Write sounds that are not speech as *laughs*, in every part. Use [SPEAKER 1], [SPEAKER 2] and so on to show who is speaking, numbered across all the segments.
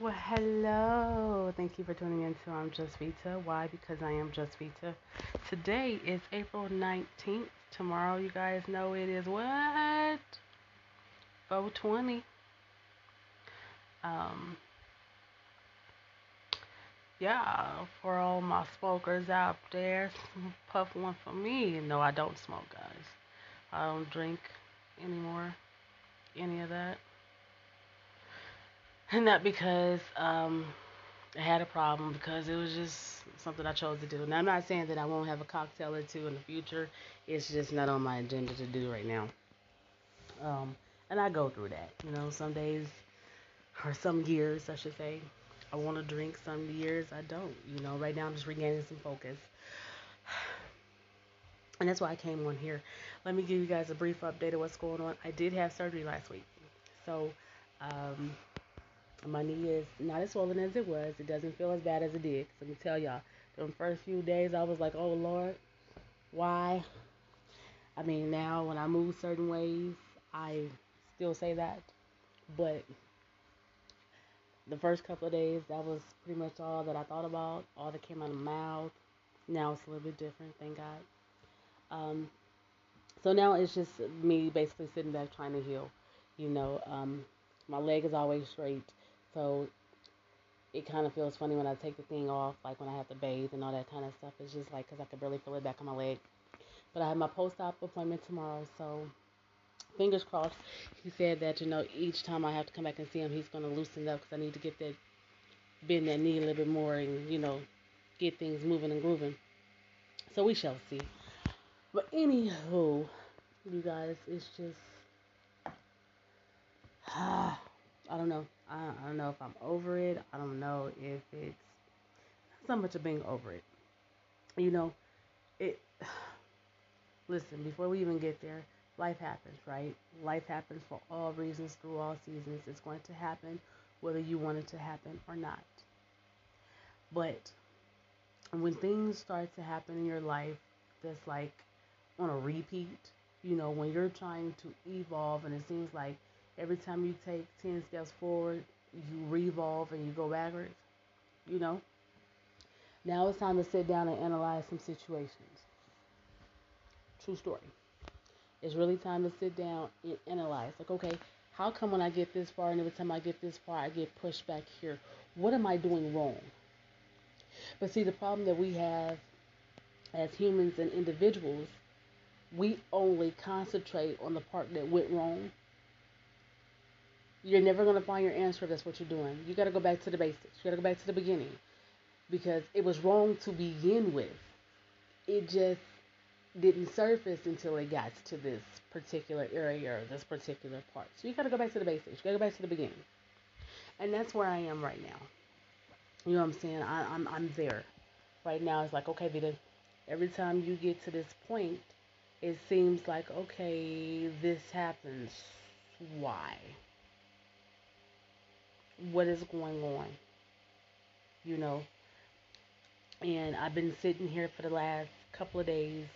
[SPEAKER 1] Well, hello. Thank you for tuning in to I'm Just Vita. Why? Because I am Just Vita. Today is April 19th. Tomorrow, you guys know it is what? 420. Um, yeah, for all my smokers out there, puff one for me. No, I don't smoke, guys. I don't drink anymore. Any of that. And *laughs* not because um, I had a problem, because it was just something I chose to do. Now, I'm not saying that I won't have a cocktail or two in the future. It's just not on my agenda to do right now. Um, and I go through that. You know, some days, or some years, I should say, I want to drink. Some years, I don't. You know, right now, I'm just regaining some focus. *sighs* And that's why I came on here. Let me give you guys a brief update of what's going on. I did have surgery last week. So, um, my knee is not as swollen as it was. It doesn't feel as bad as it did. Let me tell y'all, the first few days I was like, oh Lord, why? I mean, now when I move certain ways, I still say that. But the first couple of days, that was pretty much all that I thought about, all that came out of my mouth. Now it's a little bit different, thank God. Um, so now it's just me basically sitting back trying to heal. You know, um, my leg is always straight. So it kind of feels funny when I take the thing off, like when I have to bathe and all that kind of stuff. It's just like because I can barely feel it back on my leg. But I have my post-op appointment tomorrow, so fingers crossed. He said that you know each time I have to come back and see him, he's going to loosen up because I need to get that bend that knee a little bit more and you know get things moving and grooving. So we shall see. But anywho, you guys, it's just ah, *sighs* I don't know. I, I don't know if I'm over it. I don't know if it's not so much of being over it. You know, it. *sighs* Listen, before we even get there, life happens, right? Life happens for all reasons through all seasons. It's going to happen whether you want it to happen or not. But when things start to happen in your life that's like on a repeat, you know, when you're trying to evolve and it seems like every time you take 10 steps forward, you revolve and you go backwards, you know. Now it's time to sit down and analyze some situations. True story. It's really time to sit down and analyze. Like, okay, how come when I get this far and every time I get this far, I get pushed back here? What am I doing wrong? But see, the problem that we have as humans and individuals, we only concentrate on the part that went wrong you're never going to find your answer if that's what you're doing. You got to go back to the basics. You got to go back to the beginning because it was wrong to begin with. It just didn't surface until it got to this particular area or this particular part. So you got to go back to the basics. You got to go back to the beginning. And that's where I am right now. You know what I'm saying? I, am I'm, I'm there. Right now, it's like, okay, Vita, every time you get to this point, it seems like, okay, this happens. Why? What is going on, you know. And I've been sitting here for the last couple of days,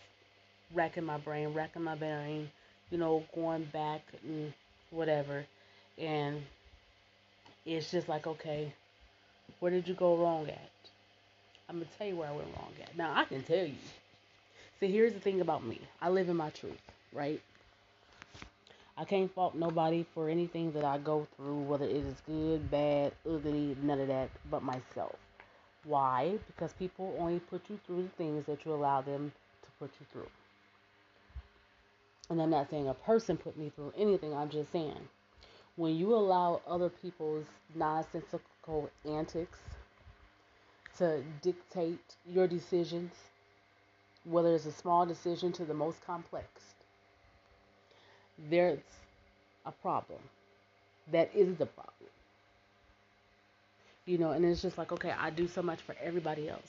[SPEAKER 1] racking my brain, racking my brain, you know, going back and whatever. And it's just like, okay, where did you go wrong at? I'm going to tell you where I went wrong at. Now, I can tell you. See, here's the thing about me I live in my truth, right? I can't fault nobody for anything that I go through, whether it is good, bad, ugly, none of that, but myself. Why? Because people only put you through the things that you allow them to put you through. And I'm not saying a person put me through anything, I'm just saying when you allow other people's nonsensical antics to dictate your decisions, whether it's a small decision to the most complex, there's a problem. That is the problem. You know, and it's just like, okay, I do so much for everybody else.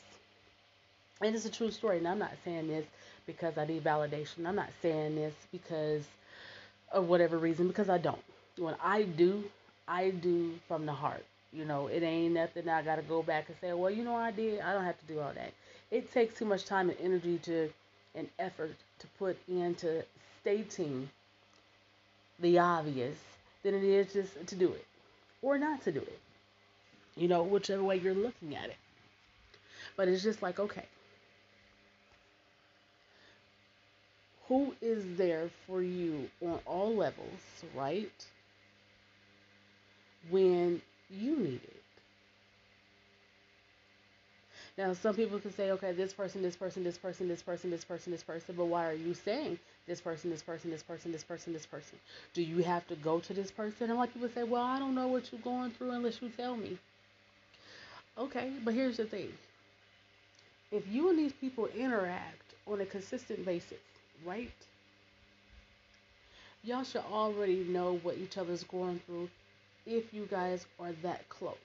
[SPEAKER 1] And it's a true story. And I'm not saying this because I need validation. I'm not saying this because of whatever reason, because I don't. When I do, I do from the heart. You know, it ain't nothing I got to go back and say, well, you know, I did. I don't have to do all that. It takes too much time and energy to, and effort to put into stating the obvious than it is just to do it or not to do it. You know, whichever way you're looking at it. But it's just like, okay, who is there for you on all levels, right? When you need it. Now, some people can say, okay, this person, this person, this person, this person, this person, this person, but why are you saying this person, this person, this person, this person, this person? Do you have to go to this person? And like people say, well, I don't know what you're going through unless you tell me. Okay, but here's the thing if you and these people interact on a consistent basis, right? Y'all should already know what each other's going through if you guys are that close.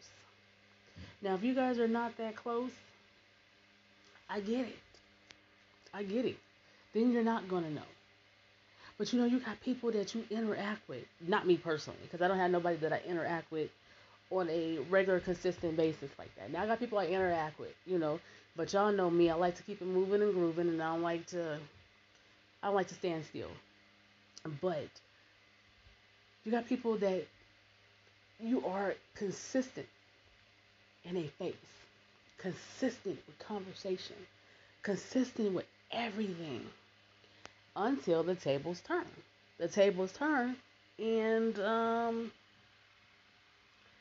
[SPEAKER 1] Now, if you guys are not that close, I get it. I get it. Then you're not going to know. But you know, you got people that you interact with. Not me personally, because I don't have nobody that I interact with on a regular, consistent basis like that. Now I got people I interact with, you know, but y'all know me. I like to keep it moving and grooving, and I don't like to. I don't like to stand still. But you got people that you are consistent in a face, consistent with conversation, consistent with everything until the tables turn. The tables turn, and um,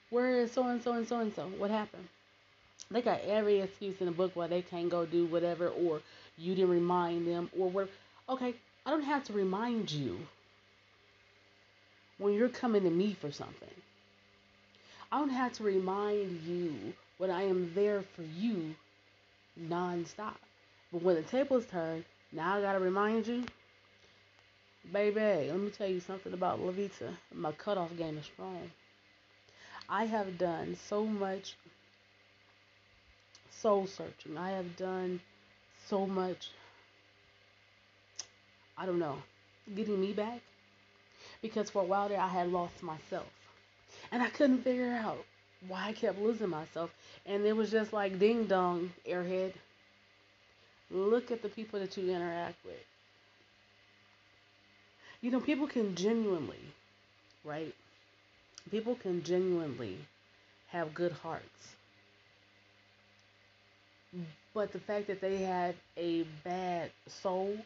[SPEAKER 1] where is so and so and so and so? What happened? They got every excuse in the book why they can't go do whatever, or you didn't remind them, or what. Okay, I don't have to remind you when you're coming to me for something. I don't have to remind you when I am there for you nonstop. But when the tables turn, now I gotta remind you, baby. Let me tell you something about Lavita. My cutoff game is strong. I have done so much soul searching. I have done so much, I don't know, getting me back. Because for a while there, I had lost myself. And I couldn't figure out why I kept losing myself. And it was just like, ding dong, airhead. Look at the people that you interact with. You know, people can genuinely, right? People can genuinely have good hearts. But the fact that they have a bad soul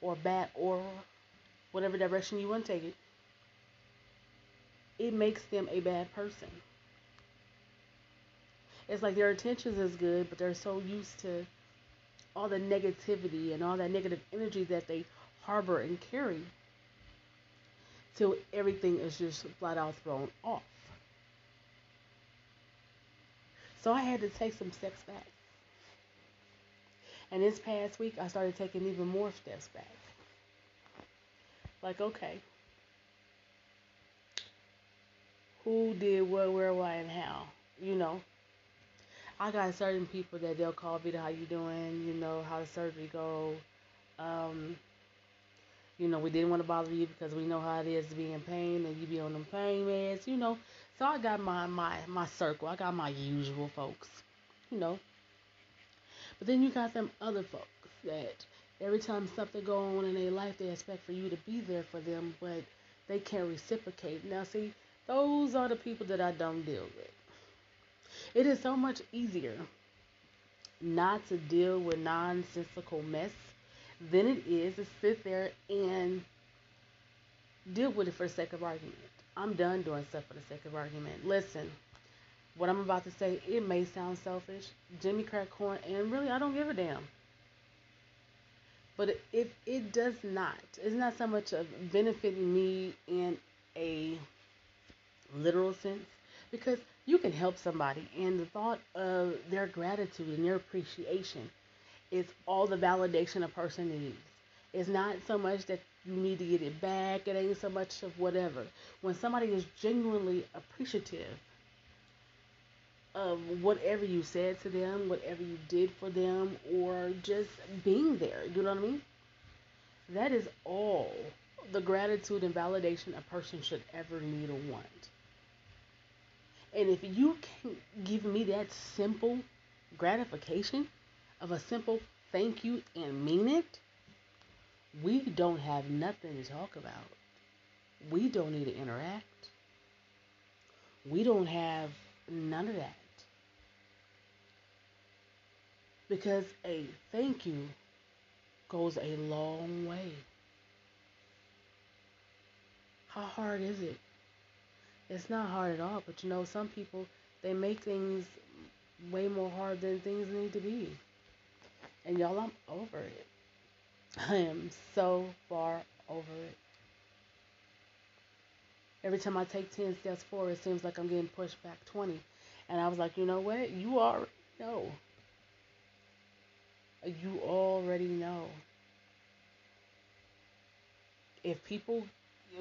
[SPEAKER 1] or bad aura, whatever direction you want to take it, it makes them a bad person. It's like their intentions is good, but they're so used to all the negativity and all that negative energy that they harbor and carry till everything is just flat out thrown off. So I had to take some steps back. And this past week, I started taking even more steps back. Like, okay, who did what, where, why, and how? You know, I got certain people that they'll call me, to how you doing? You know, how the surgery go? Um, you know, we didn't want to bother you because we know how it is to be in pain and you be on them pain meds, you know. So I got my my my circle. I got my usual folks, you know. But then you got them other folks that every time something go on in their life, they expect for you to be there for them, but they can't reciprocate. Now, see, those are the people that I don't deal with. It is so much easier not to deal with nonsensical mess than it is to sit there and deal with it for the sake of argument. I'm done doing stuff for the sake of argument. Listen, what I'm about to say, it may sound selfish. Jimmy crack corn, and really, I don't give a damn. But if it, does not. It's not so much of benefiting me in a literal sense because you can help somebody, and the thought of their gratitude and their appreciation is all the validation a person needs. It's not so much that you need to get it back. It ain't so much of whatever. When somebody is genuinely appreciative of whatever you said to them, whatever you did for them, or just being there, you know what I mean? That is all the gratitude and validation a person should ever need or want. And if you can give me that simple gratification of a simple thank you and mean it, we don't have nothing to talk about. We don't need to interact. We don't have none of that. Because a thank you goes a long way. How hard is it? It's not hard at all, but you know, some people they make things way more hard than things need to be. And y'all, I'm over it. I am so far over it. Every time I take 10 steps forward, it seems like I'm getting pushed back 20. And I was like, you know what? You already know. You already know. If people,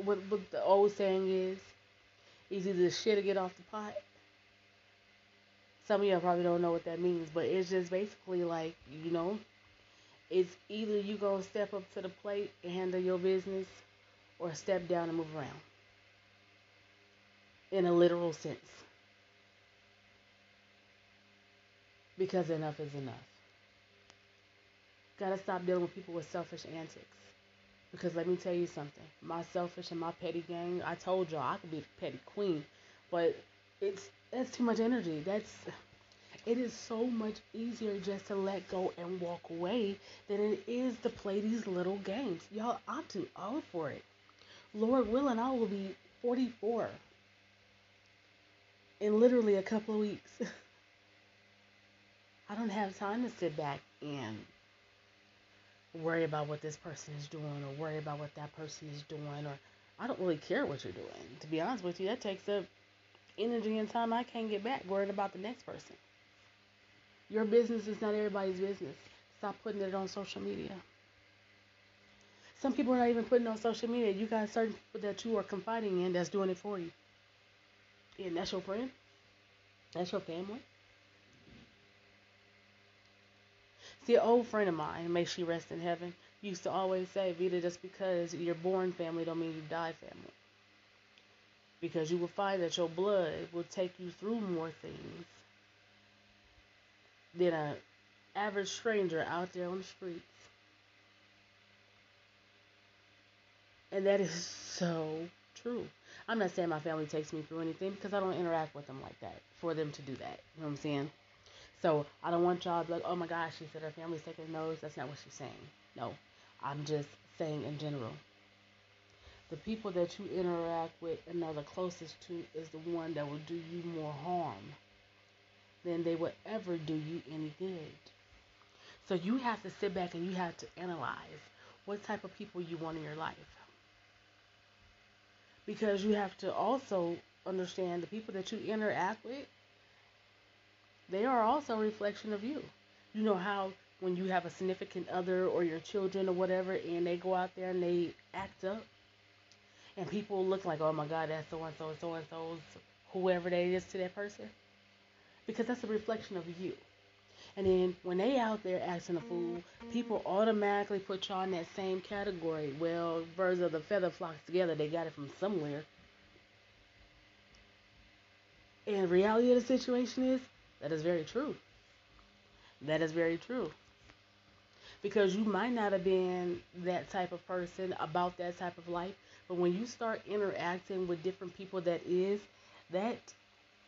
[SPEAKER 1] what, what the old saying is, is either shit or get off the pot. Some of y'all probably don't know what that means, but it's just basically like, you know, it's either you gonna step up to the plate and handle your business or step down and move around. In a literal sense. Because enough is enough. Gotta stop dealing with people with selfish antics. Because let me tell you something. My selfish and my petty gang, I told y'all I could be the petty queen. But it's that's too much energy. That's it is so much easier just to let go and walk away than it is to play these little games. Y'all, I'm too old for it. Lord willing, I will be 44 in literally a couple of weeks. *laughs* I don't have time to sit back and worry about what this person is doing or worry about what that person is doing or I don't really care what you're doing. To be honest with you, that takes up energy and time I can't get back worried about the next person. Your business is not everybody's business. Stop putting it on social media. Some people are not even putting on social media. You got certain people that you are confiding in that's doing it for you. And that's your friend. That's your family. See, an old friend of mine, may she rest in heaven, used to always say, Vita, just because you're born family don't mean you die family. Because you will find that your blood will take you through more things than an average stranger out there on the streets. And that is so true. I'm not saying my family takes me through anything because I don't interact with them like that for them to do that. You know what I'm saying? So I don't want y'all to be like, oh my gosh, she said her family's taking notes. That's not what she's saying. No, I'm just saying in general. The people that you interact with and are the closest to is the one that will do you more harm than they would ever do you any good. So you have to sit back and you have to analyze what type of people you want in your life. Because you have to also understand the people that you interact with, they are also a reflection of you. You know how when you have a significant other or your children or whatever and they go out there and they act up and people look like, oh my God, that's so and so and so and so's whoever they is to that person because that's a reflection of you. And then when they out there acting a fool, people automatically put y'all in that same category. Well, birds of the feather flocks together. They got it from somewhere. And reality of the situation is that is very true. That is very true. Because you might not have been that type of person about that type of life, but when you start interacting with different people that is, that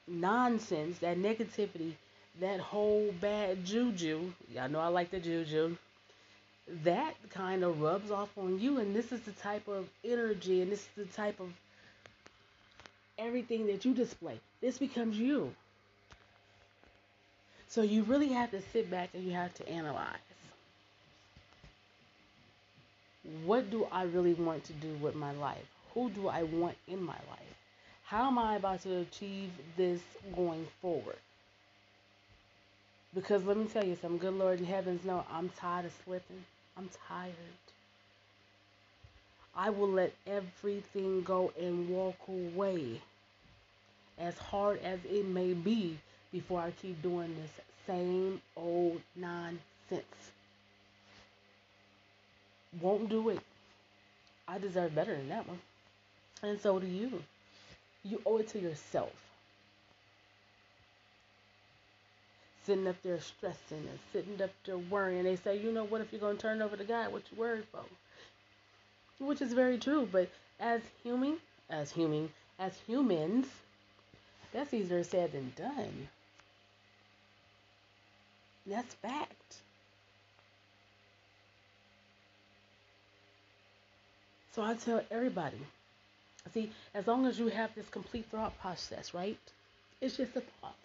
[SPEAKER 1] nonsense, that negativity, that whole bad juju, y'all know I like the juju, that kind of rubs off on you. And this is the type of energy and this is the type of everything that you display. This becomes you. So you really have to sit back and you have to analyze. What do I really want to do with my life? Who do I want in my life? How am I about to achieve this going forward? Because let me tell you something, good Lord in heavens, no, I'm tired of slipping. I'm tired. I will let everything go and walk away as hard as it may be before I keep doing this same old nonsense. Won't do it. I deserve better than that one. And so do you. You owe it to yourself. Sitting up there stressing and sitting up there worrying. They say, you know what, if you're going to turn over to God, what you worried for? Which is very true. But as human, as human, as humans, that's easier said than done. That's fact. So I tell everybody, see, as long as you have this complete thought process, right? It's just a thought.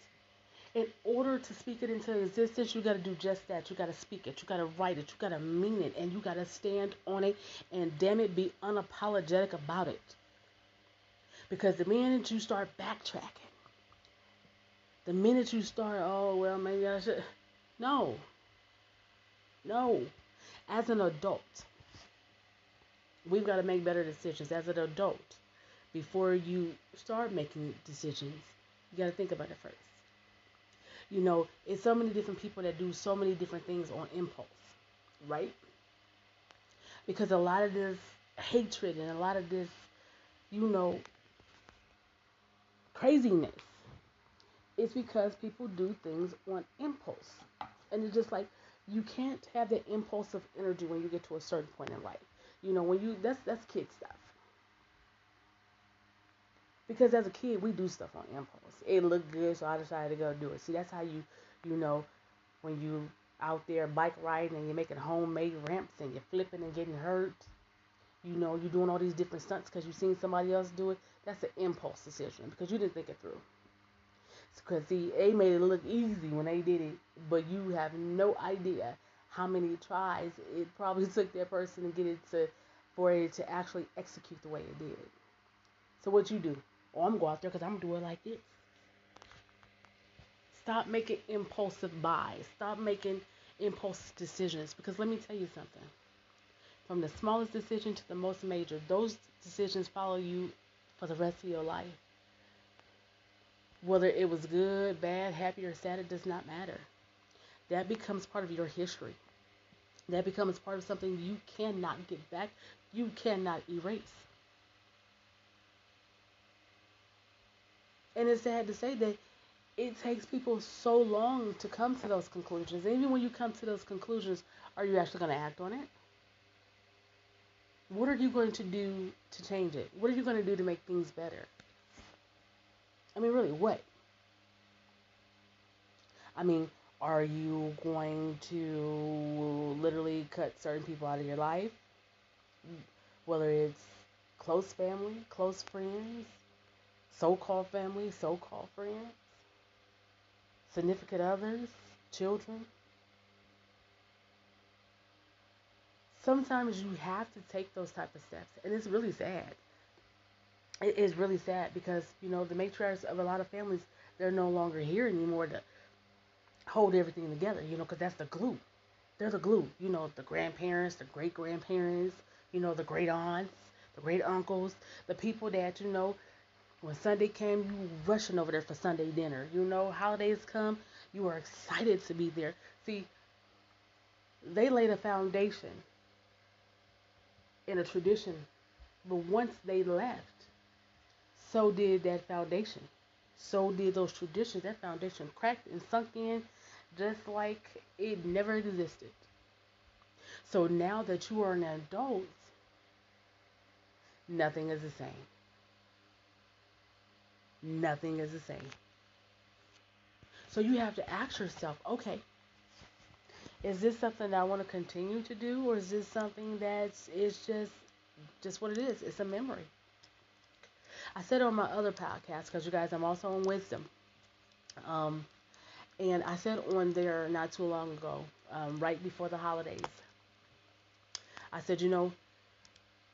[SPEAKER 1] In order to speak it into existence, you got to do just that. You got to speak it. You got to write it. You got to mean it. And you got to stand on it. And damn it, be unapologetic about it. Because the minute you start backtracking, the minute you start, oh, well, maybe I should. No. No. As an adult, we've got to make better decisions. As an adult, before you start making decisions, you got to think about it first. You know, it's so many different people that do so many different things on impulse, right? Because a lot of this hatred and a lot of this, you know, craziness is because people do things on impulse. And it's just like you can't have that impulsive energy when you get to a certain point in life. You know, when you that's that's kid stuff. Because as a kid, we do stuff on impulse. It looked good, so I decided to go do it. See, that's how you, you know, when you out there bike riding and you're making homemade ramps and you're flipping and getting hurt. You know, you're doing all these different stunts because you've seen somebody else do it. That's an impulse decision because you didn't think it through. Because see, they made it look easy when they did it, but you have no idea how many tries it probably *laughs* took that person to get it to for it to actually execute the way it did. So what you do? Oh, I'm go out there because I'm doing like this. Stop making impulsive buys. Stop making impulsive decisions. Because let me tell you something. From the smallest decision to the most major, those decisions follow you for the rest of your life. Whether it was good, bad, happy, or sad, it does not matter. That becomes part of your history. That becomes part of something you cannot get back, you cannot erase. And it's sad to say that it takes people so long to come to those conclusions. Even when you come to those conclusions, are you actually going to act on it? What are you going to do to change it? What are you going to do to make things better? I mean, really, what? I mean, are you going to literally cut certain people out of your life? Whether it's close family, close friends, so called family, so called friends, significant others, children. Sometimes you have to take those type of steps, and it's really sad. It is really sad because you know the matriarchs of a lot of families they're no longer here anymore to hold everything together. You know, because that's the glue. They're the glue. You know, the grandparents, the great grandparents, you know, the great aunts, the great uncles, the people that you know when Sunday came, you rushing over there for Sunday dinner. You know, holidays come, you are excited to be there. See, they laid a foundation in a tradition, but once they left, so did that foundation. So did those traditions. That foundation cracked and sunk in just like it never existed. So now that you are an adult, nothing is the same nothing is the same. So you have to ask yourself, okay, is this something that I want to continue to do, or is this something that's is just just what it is? It's a memory. I said on my other podcast, because you guys, I'm also on Wisdom, um, and I said on there not too long ago, um, right before the holidays. I said, you know,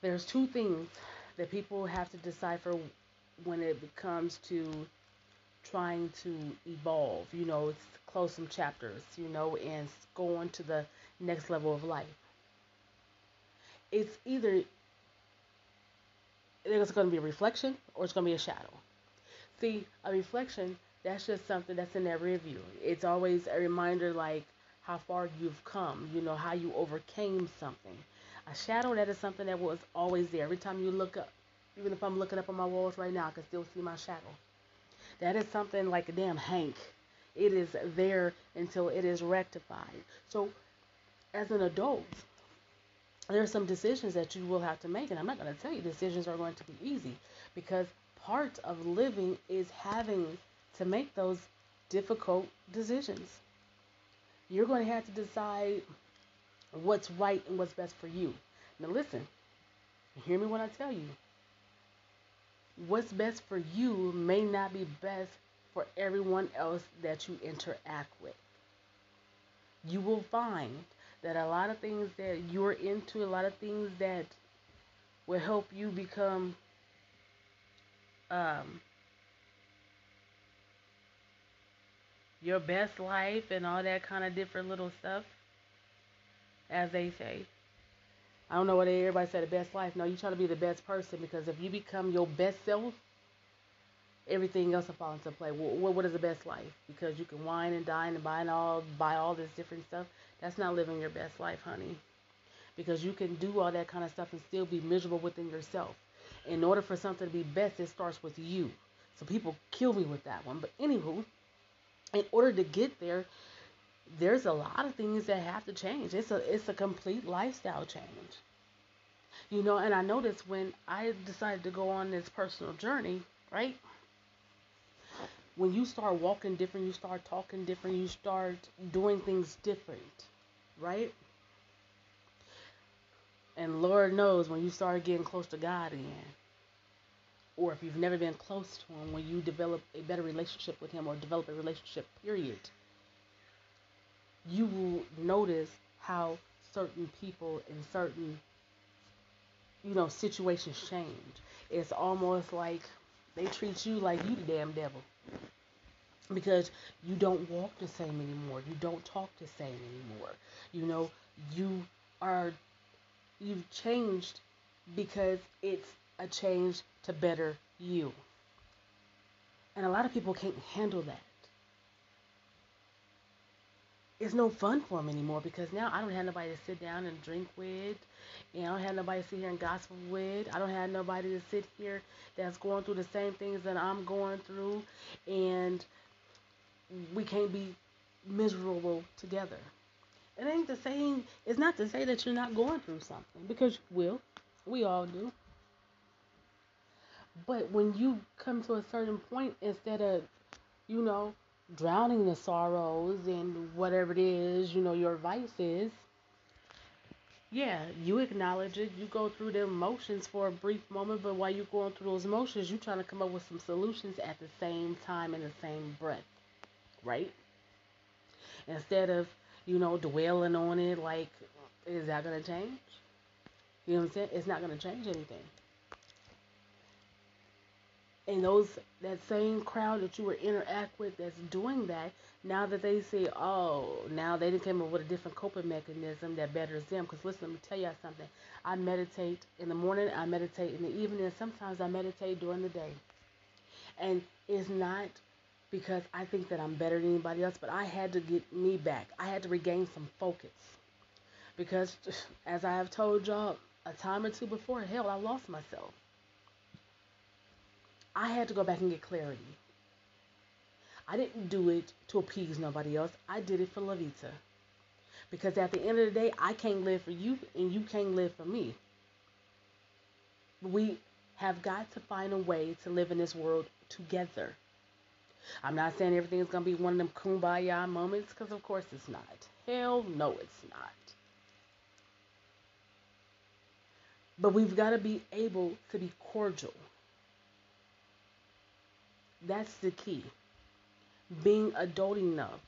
[SPEAKER 1] there's two things that people have to decipher when it comes to trying to evolve, you know, it's close some chapters, you know, and go on to the next level of life. It's either there's going to be a reflection or it's going to be a shadow. See, a reflection, that's just something that's in every review. It's always a reminder, like how far you've come, you know, how you overcame something. A shadow, that is something that was always there. Every time you look up, even if I'm looking up on my walls right now, I can still see my shadow. That is something like a damn Hank. It is there until it is rectified. So, as an adult, there are some decisions that you will have to make, and I'm not going to tell you decisions are going to be easy because part of living is having to make those difficult decisions. You're going to have to decide what's right and what's best for you. Now, listen, hear me when I tell you. What's best for you may not be best for everyone else that you interact with. You will find that a lot of things that you're into, a lot of things that will help you become um, your best life and all that kind of different little stuff, as they say. I don't know what everybody said the best life. No, you try to be the best person because if you become your best self, everything else will fall into play. What, what is the best life? Because you can wine and dine and buy and all buy all this different stuff. That's not living your best life, honey. Because you can do all that kind of stuff and still be miserable within yourself. In order for something to be best, it starts with you. So people kill me with that one. But anywho, in order to get there, there's a lot of things that have to change. It's a it's a complete lifestyle change. You know, and I noticed when I decided to go on this personal journey, right? When you start walking different, you start talking different, you start doing things different, right? And Lord knows when you start getting close to God again, or if you've never been close to Him, when you develop a better relationship with Him or develop a relationship, period, you will notice how certain people in certain, you know, situations change. It's almost like they treat you like you the damn devil. Because you don't walk the same anymore. You don't talk the same anymore. You know, you are you've changed because it's a change to better you. And a lot of people can't handle that. It's no fun for them anymore because now I don't have nobody to sit down and drink with. And I don't have nobody to sit here and gossip with. I don't have nobody to sit here that's going through the same things that I'm going through. And we can't be miserable together. It ain't the same. It's not to say that you're not going through something because you will. We all do. But when you come to a certain point, instead of, you know, drowning the sorrows and whatever it is, you know, your vices, yeah, you acknowledge it. You go through the emotions for a brief moment, but while you're going through those emotions, you're trying to come up with some solutions at the same time in the same breath, right? Instead of, you know, dwelling on it like, is that going to change? You know what I'm saying? It's not going to change anything and those that same crowd that you were interact with that's doing that now that they say oh now they came up with a different coping mechanism that betters them. Because listen let me tell you something. I meditate in the morning i meditate in the evening and sometimes i meditate during the day. And it's not because i think that i'm better than anybody else but i had to get me back. I had to regain some focus. Because *sighs* as i have told y'all a time or two before hell i lost myself I had to go back and get clarity. I didn't do it to appease nobody else. I did it for Lavita. Because at the end of the day, I can't live for you and you can't live for me. We have got to find a way to live in this world together. I'm not saying everything is going to be one of them kumbaya moments because, of course, it's not. Hell no, it's not. But we've got to be able to be cordial. That's the key. Being adult enough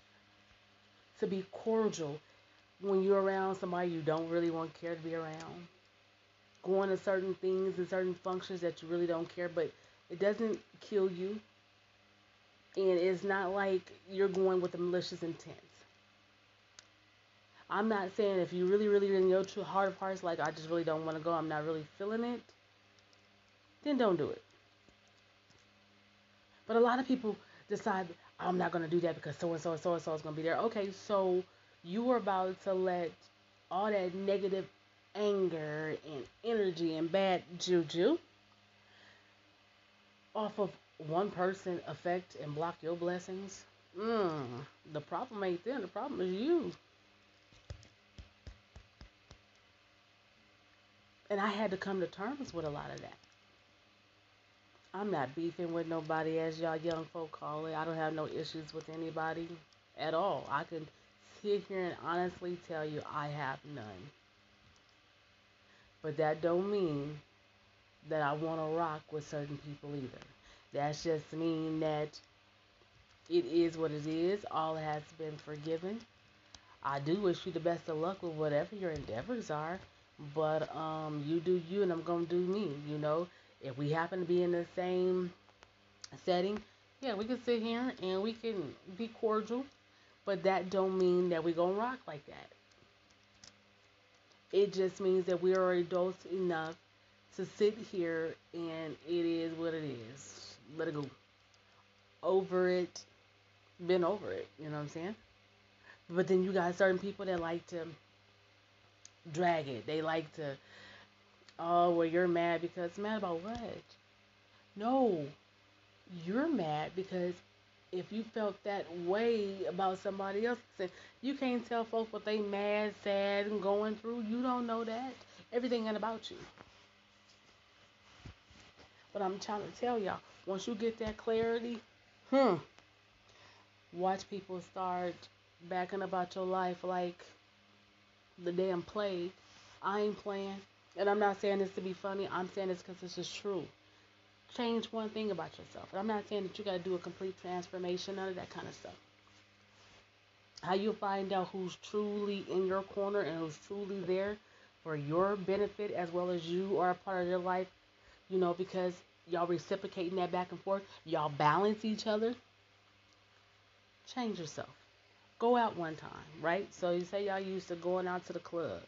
[SPEAKER 1] to be cordial when you're around somebody you don't really want to care to be around. Going to certain things and certain functions that you really don't care, but it doesn't kill you. And it's not like you're going with a malicious intent. I'm not saying if you really, really in your true heart of hearts, like I just really don't want to go, I'm not really feeling it, then don't do it. But a lot of people decide, I'm not going to do that because so and so and so and so is going to be there. Okay, so you are about to let all that negative anger and energy and bad juju off of one person affect and block your blessings. Mm, the problem ain't them, the problem is you. And I had to come to terms with a lot of that. I'm not beefing with nobody, as y'all young folk call it. I don't have no issues with anybody at all. I can sit here and honestly tell you I have none. But that don't mean that I want to rock with certain people either. That's just mean that it is what it is. All has been forgiven. I do wish you the best of luck with whatever your endeavors are, but um, you do you, and I'm gonna do me. You know, if we happen to be in the same setting, yeah, we can sit here and we can be cordial, but that don't mean that we gonna rock like that. It just means that we are adults enough to sit here and it is what it is. Let it go. Over it, been over it. You know what I'm saying? But then you got certain people that like to drag it. They like to, oh, well, you're mad because mad about what? No, you're mad because if you felt that way about somebody else, you can't tell folks what they mad, sad, and going through. You don't know that. Everything ain't about you. But I'm trying to tell y'all, once you get that clarity, hmm, watch people start backing about your life like the damn plague. I ain't playing. And I'm not saying this to be funny. I'm saying this because this is true. Change one thing about yourself. And I'm not saying that you got to do a complete transformation, none of that kind of stuff. How you find out who's truly in your corner and who's truly there for your benefit as well as you are a part of their life, you know, because y'all reciprocating that back and forth, y'all balance each other. Change yourself. Go out one time, right? So you say y'all used to going out to the club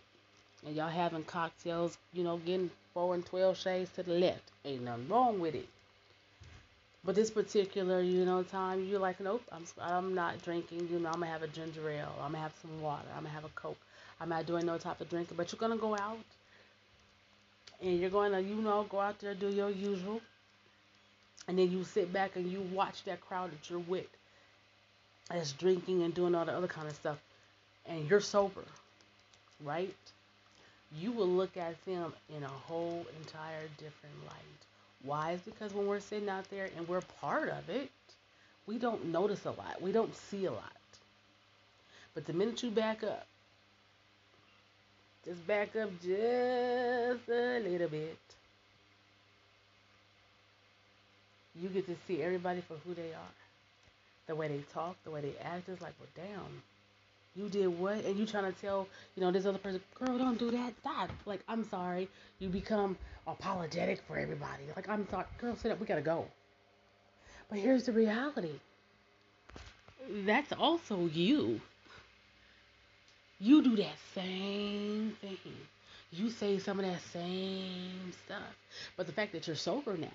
[SPEAKER 1] and y'all having cocktails, you know, getting four and twelve shades to the left. Ain't nothing wrong with it. But this particular, you know, time you're like, nope, I'm I'm not drinking. You know, I'm gonna have a ginger ale. I'm gonna have some water. I'm gonna have a coke. I'm not doing no type of drinking. But you're gonna go out, and you're going to, you know, go out there do your usual, and then you sit back and you watch that crowd that you're with, that's drinking and doing all the other kind of stuff, and you're sober, right? You will look at them in a whole entire different light. Why? Is because when we're sitting out there and we're part of it, we don't notice a lot. We don't see a lot. But the minute you back up, just back up just a little bit, you get to see everybody for who they are. The way they talk, the way they act is like, well, damn, you did what? And you trying to tell, you know, this other person, girl, don't do that. Stop. Like, I'm sorry. You become apologetic for everybody. Like, I'm sorry. Girl, sit up. We got to go. But here's the reality that's also you. You do that same thing. You say some of that same stuff. But the fact that you're sober now,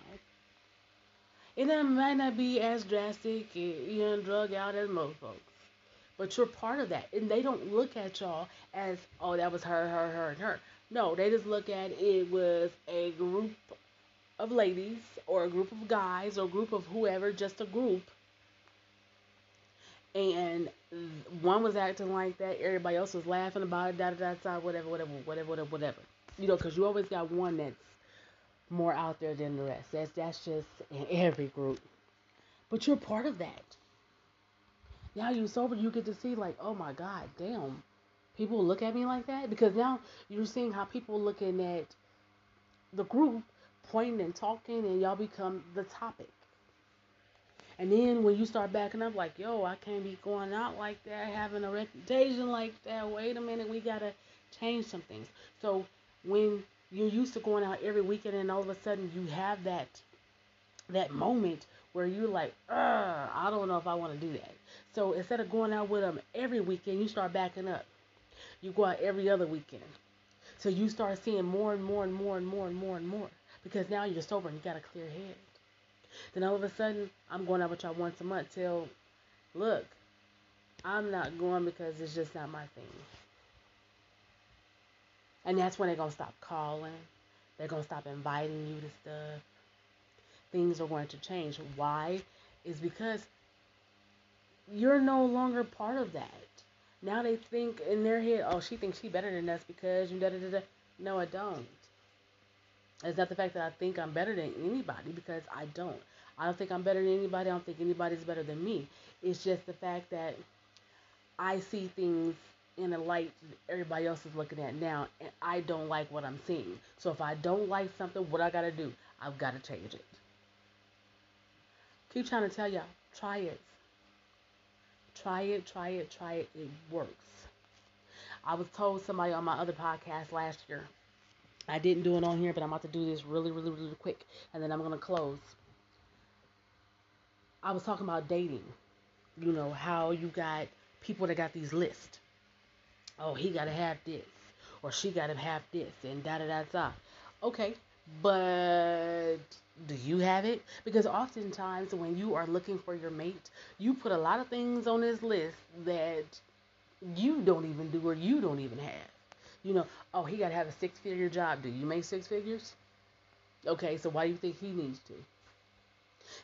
[SPEAKER 1] it might not be as drastic, eh, you know, drug out as most folks but you're part of that. And they don't look at y'all as, oh, that was her, her, her, and her. No, they just look at it was a group of ladies or a group of guys or a group of whoever, just a group. And one was acting like that, everybody else was laughing about it, da da da, whatever, whatever, whatever, whatever, whatever. You know, because you always got one that's more out there than the rest. That's that's just in every group. But you're part of that now you sober, you get to see like, oh my God, damn, people look at me like that because now you're seeing how people looking at the group, pointing and talking, and y'all become the topic. And then when you start backing up, like, yo, I can't be going out like that, having a reputation like that. Wait a minute, we gotta change some things. So when you're used to going out every weekend, and all of a sudden you have that that moment where you're like, I don't know if I want to do that. So instead of going out with them every weekend, you start backing up. You go out every other weekend. So you start seeing more and more and more and more and more and more because now you're sober and you got a clear head. Then all of a sudden, I'm going out with y'all once a month till, look, I'm not going because it's just not my thing. And that's when they're going to stop calling. They're going to stop inviting you to stuff. Things are going to change. Why? Is because you're no longer part of that. Now they think in their head, oh, she thinks she better than us because you da da da. No, I don't. It's not the fact that I think I'm better than anybody because I don't. I don't think I'm better than anybody. I don't think anybody's better than me. It's just the fact that I see things in a light everybody else is looking at now, and I don't like what I'm seeing. So if I don't like something, what I gotta do? I've got to change it. Keep trying to tell y'all, try it. Try it, try it, try it. It works. I was told somebody on my other podcast last year. I didn't do it on here, but I'm about to do this really, really, really quick, and then I'm gonna close. I was talking about dating. You know how you got people that got these lists oh, he got to have this, or she got to have this, and da da da da. Okay, but do you have it? Because oftentimes when you are looking for your mate, you put a lot of things on this list that you don't even do or you don't even have. You know, oh, he got to have a six figure job. Do you make six figures? Okay, so why do you think he needs to?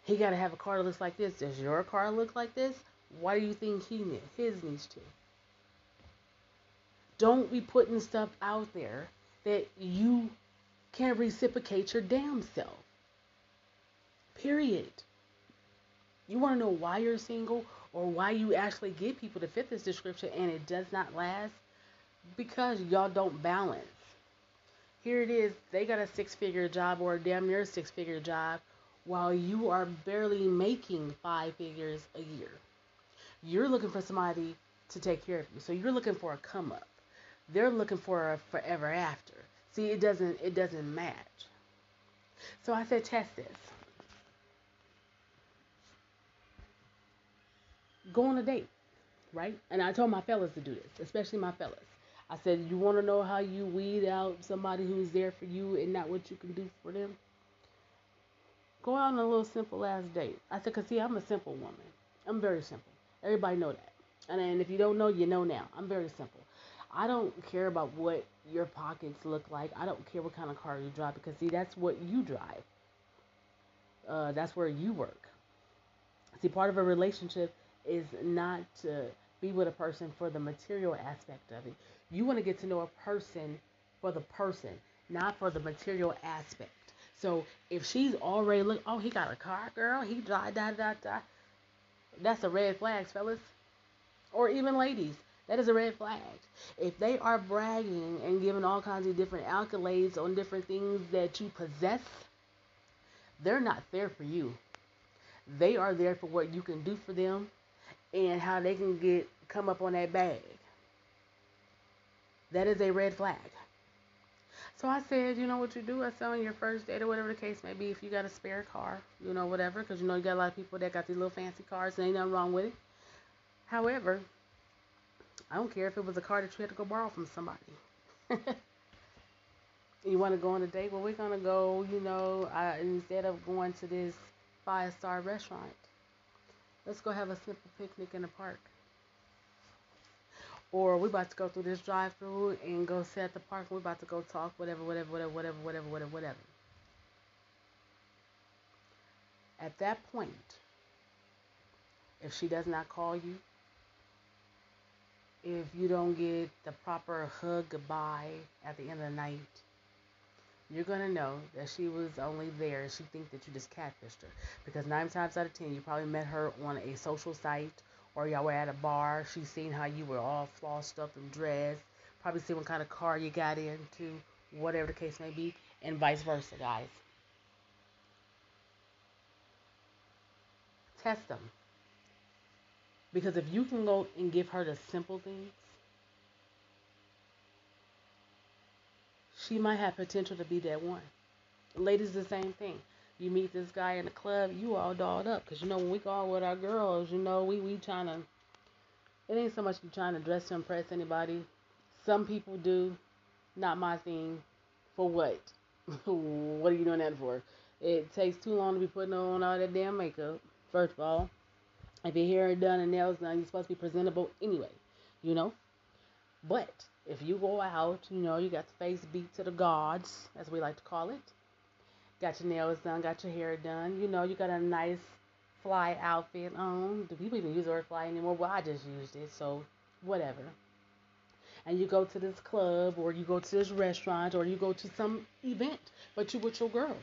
[SPEAKER 1] He got to have a car that looks like this. Does your car look like this? Why do you think he need, his needs to? Don't be putting stuff out there that you can't reciprocate your damn self. Period. You want to know why you're single or why you actually get people to fit this description and it does not last? Because y'all don't balance. Here it is, they got a six figure job or a damn near six figure job while you are barely making five figures a year. You're looking for somebody to take care of you. So you're looking for a come up. They're looking for a forever after. See, it doesn't it doesn't match. So I said test this. Go on a date, right? And I told my fellas to do this, especially my fellas. I said, you want to know how you weed out somebody who's there for you and not what you can do for them? Go out on a little simple ass date. I said, cause see, I'm a simple woman. I'm very simple. Everybody know that. And, and if you don't know, you know now. I'm very simple. I don't care about what your pockets look like. I don't care what kind of car you drive because see that's what you drive. Uh, that's where you work. See, part of a relationship is not to be with a person for the material aspect of it. You want to get to know a person for the person, not for the material aspect. So if she's already look, oh, he got a car, girl, he drive, da da da. That's a red flag, fellas, or even ladies. That is a red flag. If they are bragging and giving all kinds of different accolades on different things that you possess, they're not there for you. They are there for what you can do for them and how they can get come up on that bag. That is a red flag. So I said, you know what you do? I said on your first date or whatever the case may be, if you got a spare car, you know, whatever, because you know you got a lot of people that got these little fancy cars and ain't nothing wrong with it. However, I don't care if it was a car that you had to go borrow from somebody. *laughs* you want to go on a date? Well, we're going to go, you know, uh, instead of going to this five star restaurant, let's go have a simple picnic in the park. Or we're about to go through this drive through and go sit at the park. We're about to go talk, whatever, whatever, whatever, whatever, whatever, whatever, whatever. At that point, if she does not call you, if you don't get the proper hug goodbye at the end of the night, you're gonna know that she was only there. She think that you just catfished her because nine times out of ten, you probably met her on a social site or y'all were at a bar. She's seen how you were all flossed up and dressed. Probably seen what kind of car you got into, whatever the case may be, and vice versa, guys. Test them. Because if you can go and give her the simple things, she might have potential to be that one. Ladies, the same thing. You meet this guy in the club, you all dolled up. Because, you know, when we go out with our girls, you know, we, we trying to, it ain't so much you trying to dress to impress anybody. Some people do. Not my thing. For what? *laughs* what are you doing that for? It takes too long to be putting on all that damn makeup, first of all. If your hair done and nails done, you're supposed to be presentable anyway, you know. But if you go out, you know, you got the face beat to the gods, as we like to call it. Got your nails done, got your hair done, you know, you got a nice fly outfit on. Do people even use the word fly anymore? Well, I just used it, so whatever. And you go to this club or you go to this restaurant or you go to some event, but you with your girls.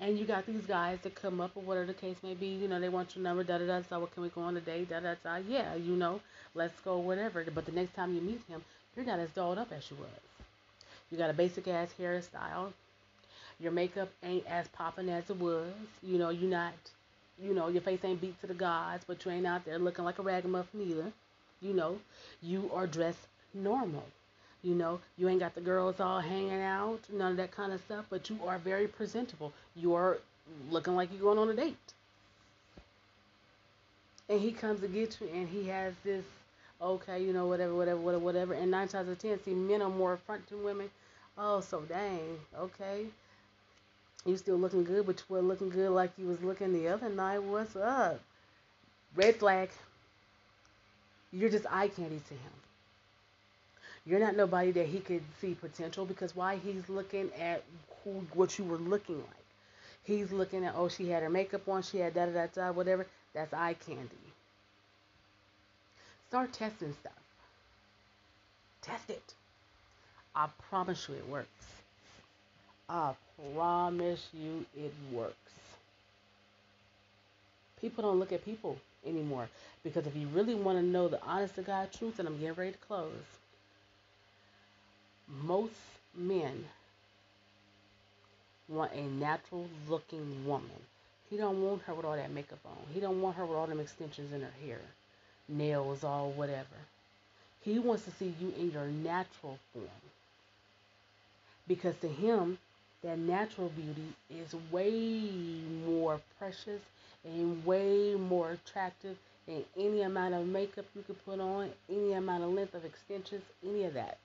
[SPEAKER 1] And you got these guys that come up or whatever the case may be, you know, they want your number, da da da, so what can we go on date, da da da, yeah, you know, let's go, whatever. But the next time you meet him, you're not as dolled up as you was. You got a basic ass hairstyle. Your makeup ain't as popping as it was. You know, you're not, you know, your face ain't beat to the gods, but you ain't out there looking like a ragamuffin either. You know, you are dressed normal. You know, you ain't got the girls all hanging out, none of that kind of stuff, but you are very presentable. You are looking like you're going on a date. And he comes to get you and he has this, okay, you know, whatever, whatever, whatever, whatever. And nine times out of ten, see, men are more front than women. Oh, so dang, okay. You still looking good, but you were looking good like you was looking the other night. What's up? Red flag. You're just eye candy to him. You're not nobody that he could see potential because why he's looking at who what you were looking like. He's looking at oh she had her makeup on, she had da da da da whatever. That's eye candy. Start testing stuff. Test it. I promise you it works. I promise you it works. People don't look at people anymore because if you really want to know the honest to God truth, and I'm getting ready to close, most men want a natural looking woman. He don't want her with all that makeup on. He don't want her with all them extensions in her hair, nails, all whatever. He wants to see you in your natural form. Because to him, that natural beauty is way more precious and way more attractive than any amount of makeup you could put on, any amount of length of extensions, any of that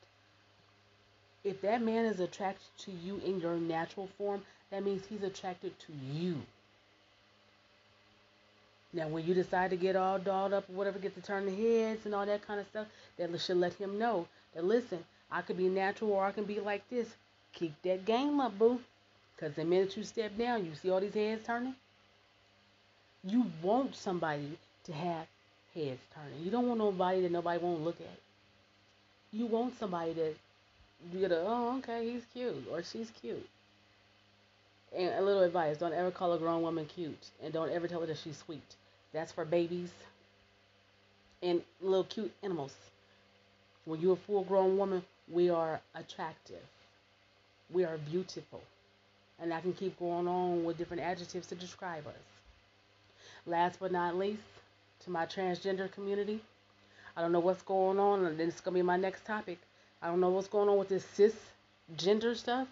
[SPEAKER 1] if that man is attracted to you in your natural form, that means he's attracted to you. Now, when you decide to get all dolled up or whatever, get to turn the heads and all that kind of stuff, that should let him know that listen, I could be natural or I can be like this. Keep that game up, boo. Because the minute you step down, you see all these heads turning. You want somebody to have heads turning. You don't want nobody that nobody won't look at. You want somebody that you get a oh okay he's cute or she's cute. And a little advice: don't ever call a grown woman cute, and don't ever tell her that she's sweet. That's for babies and little cute animals. When you're a full grown woman, we are attractive. We are beautiful. And I can keep going on with different adjectives to describe us. Last but not least, to my transgender community, I don't know what's going on, and is going to be my next topic. I don't know what's going on with this cisgender stuff,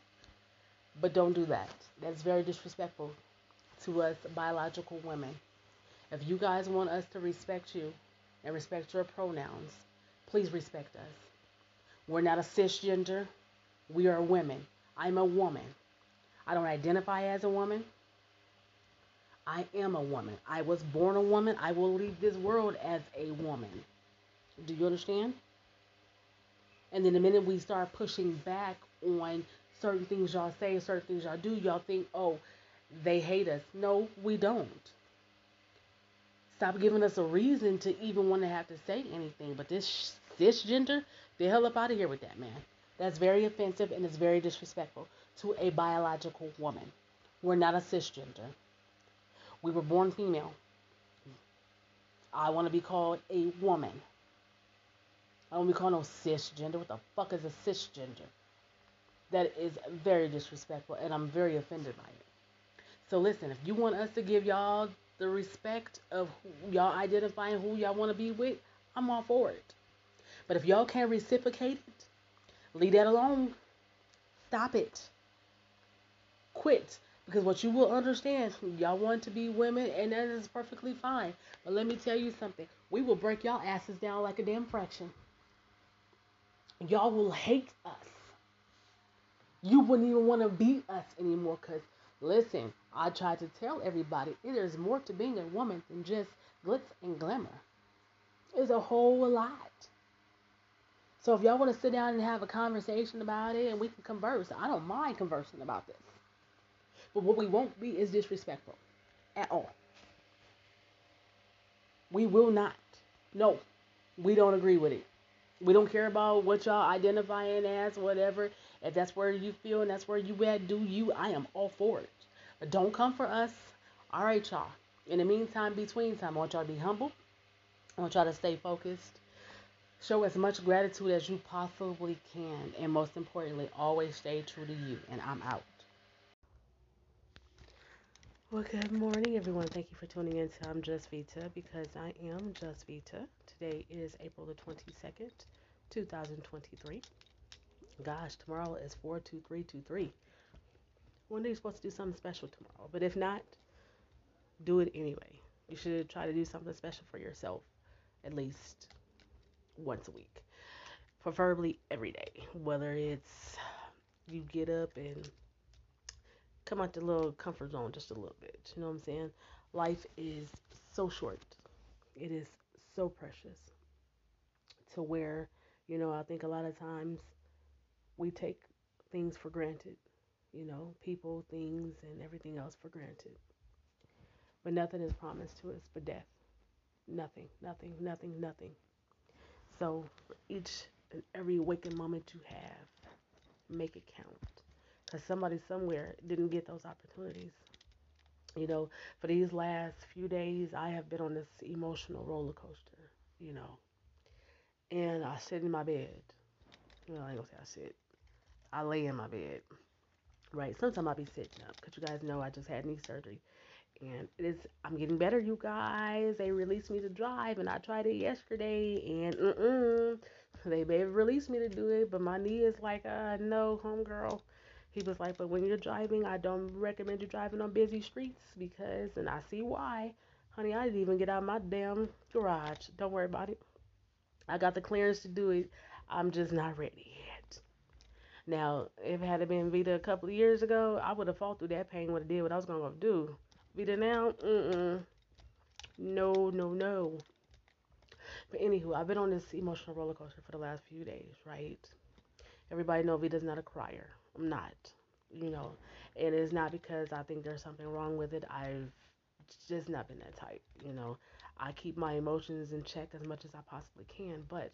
[SPEAKER 1] but don't do that. That's very disrespectful to us biological women. If you guys want us to respect you and respect your pronouns, please respect us. We're not a cisgender. We are women. I'm a woman. I don't identify as a woman. I am a woman. I was born a woman. I will leave this world as a woman. Do you understand? And then the minute we start pushing back on certain things y'all say, certain things y'all do, y'all think, oh, they hate us. No, we don't. Stop giving us a reason to even want to have to say anything. But this cisgender, the hell up out of here with that, man. That's very offensive and it's very disrespectful to a biological woman. We're not a cisgender. We were born female. I want to be called a woman. I don't be called no cisgender. What the fuck is a cisgender? That is very disrespectful, and I'm very offended by it. So listen, if you want us to give y'all the respect of y'all identifying who y'all want to be with, I'm all for it. But if y'all can't reciprocate it, leave that alone. Stop it. Quit. Because what you will understand, y'all want to be women, and that is perfectly fine. But let me tell you something. We will break y'all asses down like a damn fraction y'all will hate us. You wouldn't even want to be us anymore because, listen, I tried to tell everybody there's more to being a woman than just glitz and glamour. It's a whole lot. So if y'all want to sit down and have a conversation about it and we can converse, I don't mind conversing about this. But what we won't be is disrespectful at all. We will not. No, we don't agree with it. We don't care about what y'all identifying as, whatever. If that's where you feel and that's where you at, do you. I am all for it. But don't come for us. All right, y'all. In the meantime, between time, I want y'all to be humble. I want y'all to stay focused. Show as much gratitude as you possibly can. And most importantly, always stay true to you. And I'm out. Well, good morning, everyone. Thank you for tuning in to I'm Just Vita because I am Just Vita. Today is April the 22nd, 2023. Gosh, tomorrow is 42323. One day you're supposed to do something special tomorrow, but if not, do it anyway. You should try to do something special for yourself at least once a week, preferably every day. Whether it's you get up and come out the little comfort zone just a little bit. You know what I'm saying? Life is so short. It is so precious to where, you know, I think a lot of times we take things for granted, you know, people, things, and everything else for granted. But nothing is promised to us but death. Nothing, nothing, nothing, nothing. So each and every waking moment you have, make it count. Somebody somewhere didn't get those opportunities. You know, for these last few days, I have been on this emotional roller coaster, you know. And I sit in my bed. Well, I ain't gonna say I sit. I lay in my bed. Right. Sometimes I'll be sitting up because you guys know I just had knee surgery and it is I'm getting better, you guys. They released me to drive, and I tried it yesterday, and mm they may have released me to do it, but my knee is like, uh, no, homegirl. He was like, but when you're driving, I don't recommend you driving on busy streets because, and I see why, honey. I didn't even get out of my damn garage. Don't worry about it. I got the clearance to do it. I'm just not ready yet. Now, if it had been Vita a couple of years ago, I would have fought through that pain, would have did what I was gonna do. Vita now, mm-mm. No, no, no. But anywho, I've been on this emotional roller coaster for the last few days, right? Everybody know Vita's not a crier. I'm not, you know, and it's not because I think there's something wrong with it. I've just not been that type, you know. I keep my emotions in check as much as I possibly can, but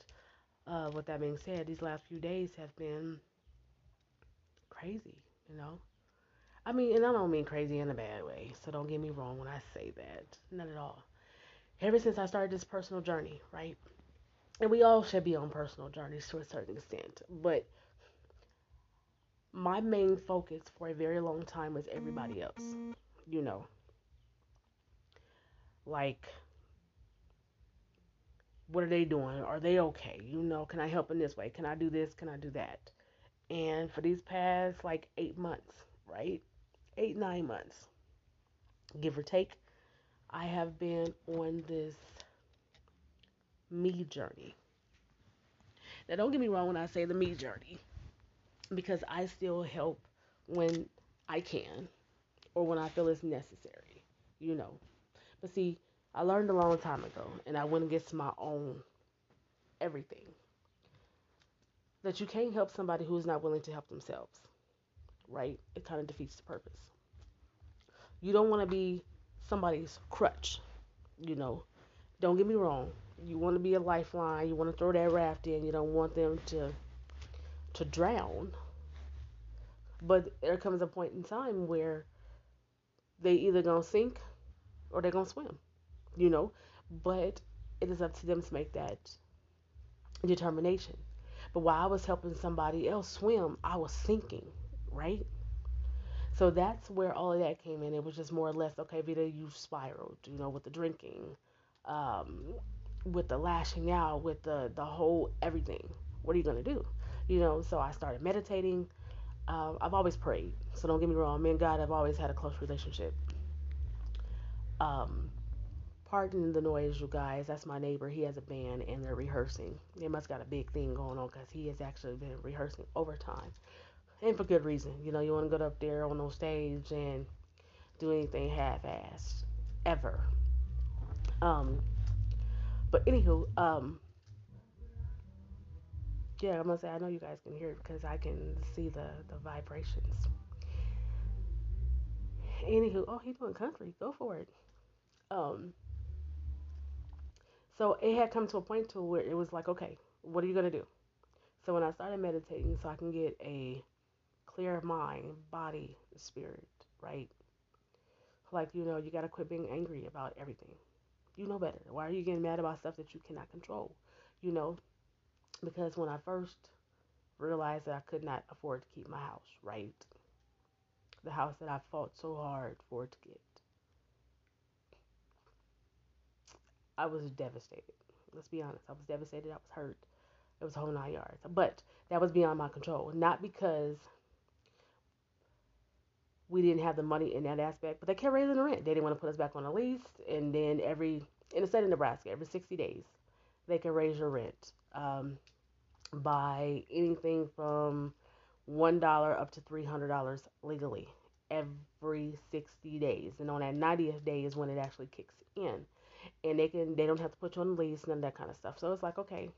[SPEAKER 1] uh, with that being said, these last few days have been crazy, you know. I mean, and I don't mean crazy in a bad way, so don't get me wrong when I say that. Not at all. Ever since I started this personal journey, right? And we all should be on personal journeys to a certain extent, but my main focus for a very long time was everybody mm. else. You know, like, what are they doing? Are they okay? You know, can I help in this way? Can I do this? Can I do that? And for these past like eight months, right? eight, nine months, give or take, I have been on this me journey. Now, don't get me wrong when I say the me journey, because I still help when I can or when I feel it's necessary, you know. But see, I learned a long time ago, and I went against my own everything, that you can't help somebody who's not willing to help themselves right? It kind of defeats the purpose. You don't want to be somebody's crutch, you know. Don't get me wrong. You want to be a lifeline. You want to throw that raft in. You don't want them to to drown. But there comes a point in time where they either gonna sink or they're gonna swim, you know. But it is up to them to make that determination. But while I was helping somebody else swim, I was sinking right? So that's where all of that came in. It was just more or less, okay, Vita, you've spiraled, you know, with the drinking, um, with the lashing out, with the, the whole everything. What are you to do? You know, so I started meditating. Um, I've always prayed, so don't get me wrong. Me and God have always had a close relationship. Um, pardon the noise, you guys. That's my neighbor. He has a band and they're rehearsing. They must got a big thing going on because he has actually been rehearsing overtime and for good reason. You know, you want to go up there on no stage and do anything half-assed ever. Um, but anywho, um, yeah, I'm gonna say I know you guys can hear it because I can see the the vibrations. Anywho, oh, he doing country. Go for it. Um, so it had come to a point to where it was like, okay, what are you gonna do? So when I started meditating, so I can get a clear mind, body, spirit, right? Like, you know, you got to quit being angry about everything. You know better. Why are you getting mad about stuff that you cannot control? You know, because when I first realized that I could not afford to keep my house, right? The house that I fought so hard for to get. I was devastated. Let's be honest. I was devastated. I was hurt. It was a whole nine yards. But that was beyond my control. Not because we didn't have the money in that aspect, but they kept raising the rent. They didn't want to put us back on a lease. And then every, in the state of Nebraska, every 60 days, they can raise your rent um, by anything from $1 up to $300 legally every 60 days. And on that 90th day is when it actually kicks in. And they can they don't have to put you on the lease, none of that kind of stuff. So it's like, okay,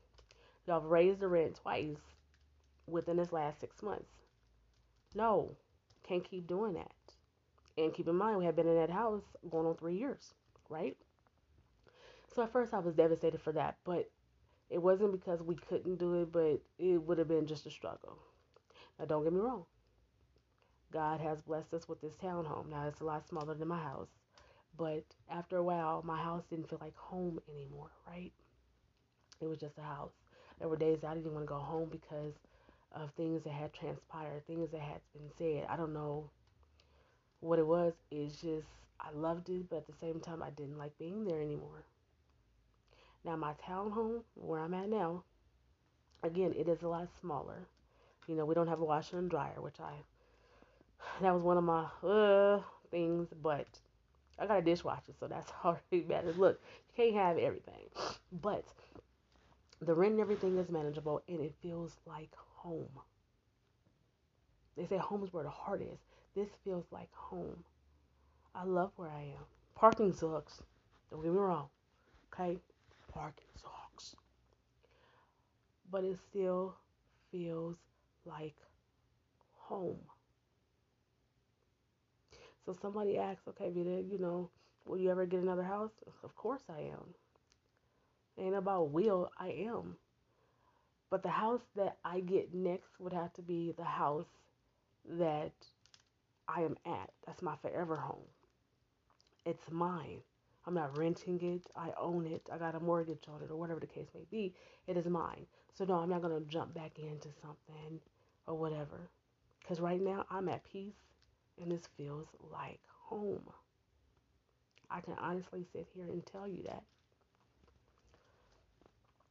[SPEAKER 1] y'all have raised the rent twice within this last six months. No, can't keep doing that. And keep in mind, we have been in that house going on three years, right? So at first I was devastated for that, but it wasn't because we couldn't do it, but it would have been just a struggle. Now, don't get me wrong. God has blessed us with this townhome. Now, it's a lot smaller than my house, but after a while, my house didn't feel like home anymore, right? It was just a house. There were days I didn't want to go home because of things that had transpired, things that had been said. I don't know what it was. It's just, I loved it, but at the same time, I didn't like being there anymore. Now, my townhome, where I'm at now, again, it is a lot smaller. You know, we don't have a washer and dryer, which I, *sighs* that was one of my uh, things, but I got a dishwasher, so that's *laughs* already better. Look, you can't have everything, *sniffs* but the rent and everything is manageable, and it feels like home. They say home is where the heart is. This feels like home. I love where I am. Parking sucks. Don't get me wrong. Okay? Parking sucks. But it still feels like home. So somebody asks, okay, Vita, you know, will you ever get another house? Of course I am. Ain't about will, I am. But the house that I get next would have to be the house that I am at. That's my forever home. It's mine. I'm not renting it. I own it. I got a mortgage on it or whatever the case may be. It is mine. So no, I'm not going to jump back into something or whatever. Cuz right now I'm at peace and this feels like home. I can honestly sit here and tell you that.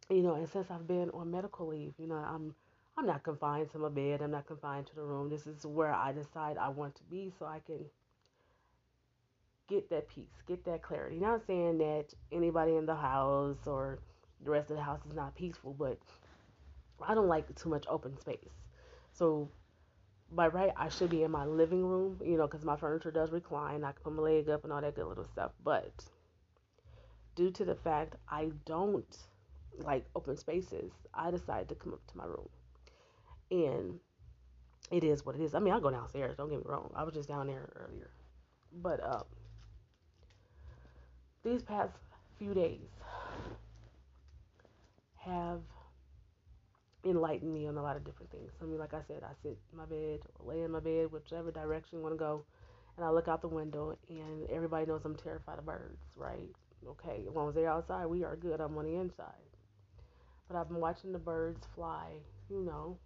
[SPEAKER 1] You know, and since I've been on medical leave, you know, I'm I'm not confined to my bed. I'm not confined to the room. This is where I decide I want to be so I can get that peace, get that clarity. Not saying that anybody in the house or the rest of the house is not peaceful, but I don't like too much open space. So by right, I should be in my living room, you know, because my furniture does recline. I can put my leg up and all that good little stuff. But due to the fact I don't like open spaces, I decided to come up to my room. And it is what it is. I mean, I go downstairs, don't get me wrong. I was just down there earlier. But um, these past few days have enlightened me on a lot of different things. I mean, like I said, I sit in my bed lay in my bed, whichever direction you want to go, and I look out the window, and everybody knows I'm terrified of birds, right? Okay, as long as they're outside, we are good. I'm on the inside. But I've been watching the birds fly, you know,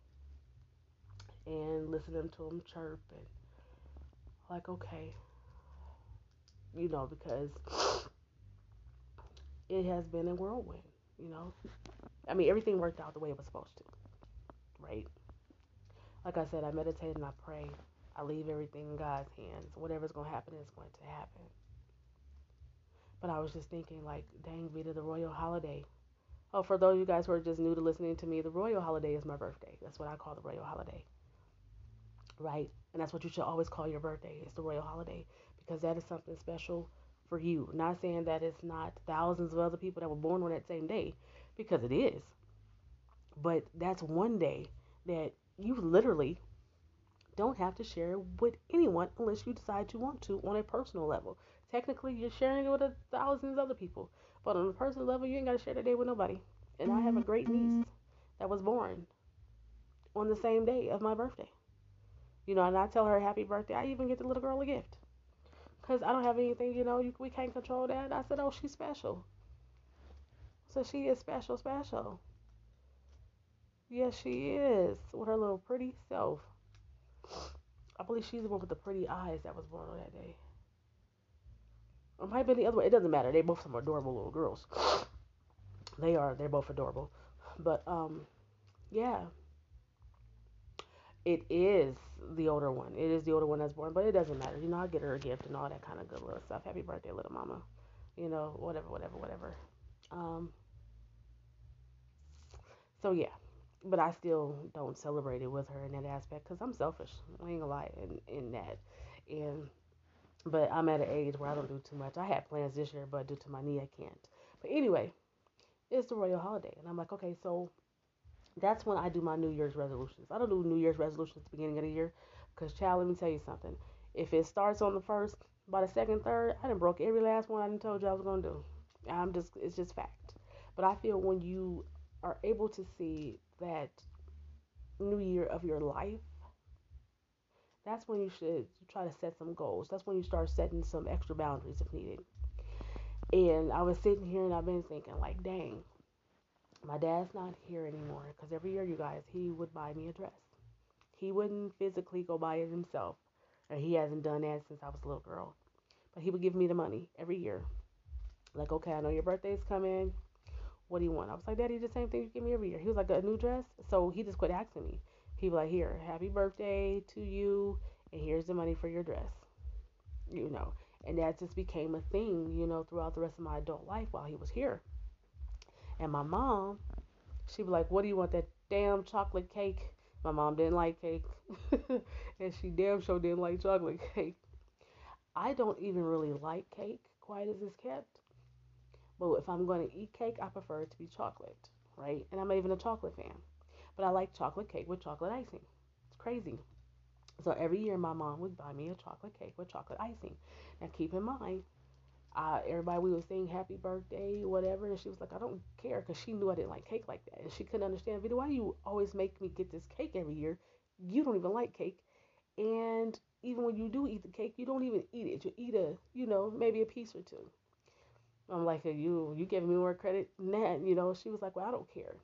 [SPEAKER 1] and listening to them chirp, and like, okay, you know, because it has been a whirlwind, you know. I mean, everything worked out the way it was supposed to, right? Like I said, I meditate and I pray. I leave everything in God's hands. Whatever's going to happen is going to happen. But I was just thinking, like, dang, Vita, the royal holiday. Oh, for those of you guys who are just new to listening to me, the royal holiday is my birthday. That's what I call the royal holiday. Right? And that's what you should always call your birthday. It's the royal holiday because that is something special for you. Not saying that it's not thousands of other people that were born on that same day, because it is. But that's one day that you literally don't have to share with anyone unless you decide you want to on a personal level. Technically, you're sharing it with a thousands of other people, but on a personal level, you ain't got to share that day with nobody. And I have a great mm-hmm. niece that was born on the same day of my birthday. You know, and I tell her happy birthday. I even get the little girl a gift. Because I don't have anything, you know, you, we can't control that. I said, oh, she's special. So she is special, special. Yes, she is. With her little pretty self. I believe she's the one with the pretty eyes that was born on that day. Or might be the other way. It doesn't matter. They both some adorable little girls. They are. They're both adorable. But um, yeah. It is the older one. It is the older one that's born, but it doesn't matter. You know, I'll get her a gift and all that kind of good little stuff. Happy birthday, little mama. You know, whatever, whatever, whatever. Um, so yeah, but I still don't celebrate it with her in that aspect because I'm selfish. I ain't gonna lie in, in that. And but I'm at an age where I don't do too much. I had plans this year, but due to my knee, I can't. But anyway, it's the royal holiday, and I'm like, okay, so that's when I do my New Year's resolutions. I don't do New Year's resolutions at the beginning of the year because, child, let me tell you something. If it starts on the first, by the second, third, I done broke every last one I done told you I was gonna do. I'm just, it's just fact. But I feel when you are able to see that new year of your life, that's when you should try to set some goals. That's when you start setting some extra boundaries if needed. And I was sitting here and I've been thinking, like, dang, my dad's not here anymore because every year, you guys, he would buy me a dress. He wouldn't physically go buy it himself, and he hasn't done that since I was a little girl. But he would give me the money every year. Like, okay, I know your birthday's coming. What do you want? I was like, Daddy, the same thing you give me every year. He was like, a new dress. So he just quit asking me. He was like, Here, happy birthday to you, and here's the money for your dress. You know, and that just became a thing, you know, throughout the rest of my adult life while he was here. And my mom, she'd be like, What do you want? That damn chocolate cake? My mom didn't like cake. *laughs* and she damn sure didn't like chocolate cake. I don't even really like cake, quite as it's kept. But if I'm going to eat cake, I prefer it to be chocolate, right? And I'm even a chocolate fan. But I like chocolate cake with chocolate icing. It's crazy. So every year, my mom would buy me a chocolate cake with chocolate icing. Now, keep in mind, uh, everybody we were saying happy birthday, whatever, and she was like, I don't care because she knew I didn't like cake like that, and she couldn't understand. Vita, why do you always make me get this cake every year? You don't even like cake, and even when you do eat the cake, you don't even eat it. You eat a, you know, maybe a piece or two. I'm like, you, you giving me more credit than that, you know? She was like, well, I don't care.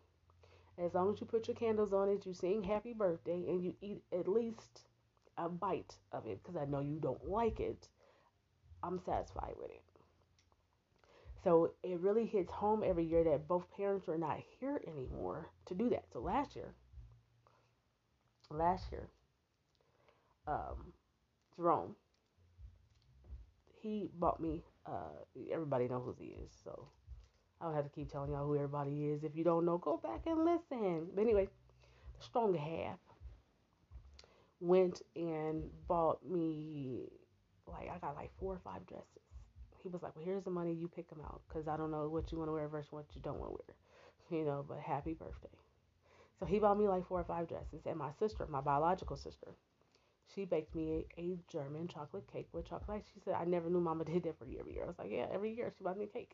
[SPEAKER 1] As long as you put your candles on it, you sing happy birthday, and you eat at least a bite of it, because I know you don't like it. I'm satisfied with it. So it really hits home every year that both parents are not here anymore to do that. So last year, last year, um, Jerome, he bought me. Uh, everybody knows who he is, so I don't have to keep telling y'all who everybody is. If you don't know, go back and listen. But anyway, the strong half went and bought me like I got like four or five dresses he was like, well, here's the money, you pick them out, because I don't know what you want to wear versus what you don't want to wear, *laughs* you know. But happy birthday. So he bought me like four or five dresses, and my sister, my biological sister, she baked me a, a German chocolate cake with chocolate. She said, I never knew Mama *laughs* did that for you every year. I was like, yeah, every year she bought me a cake.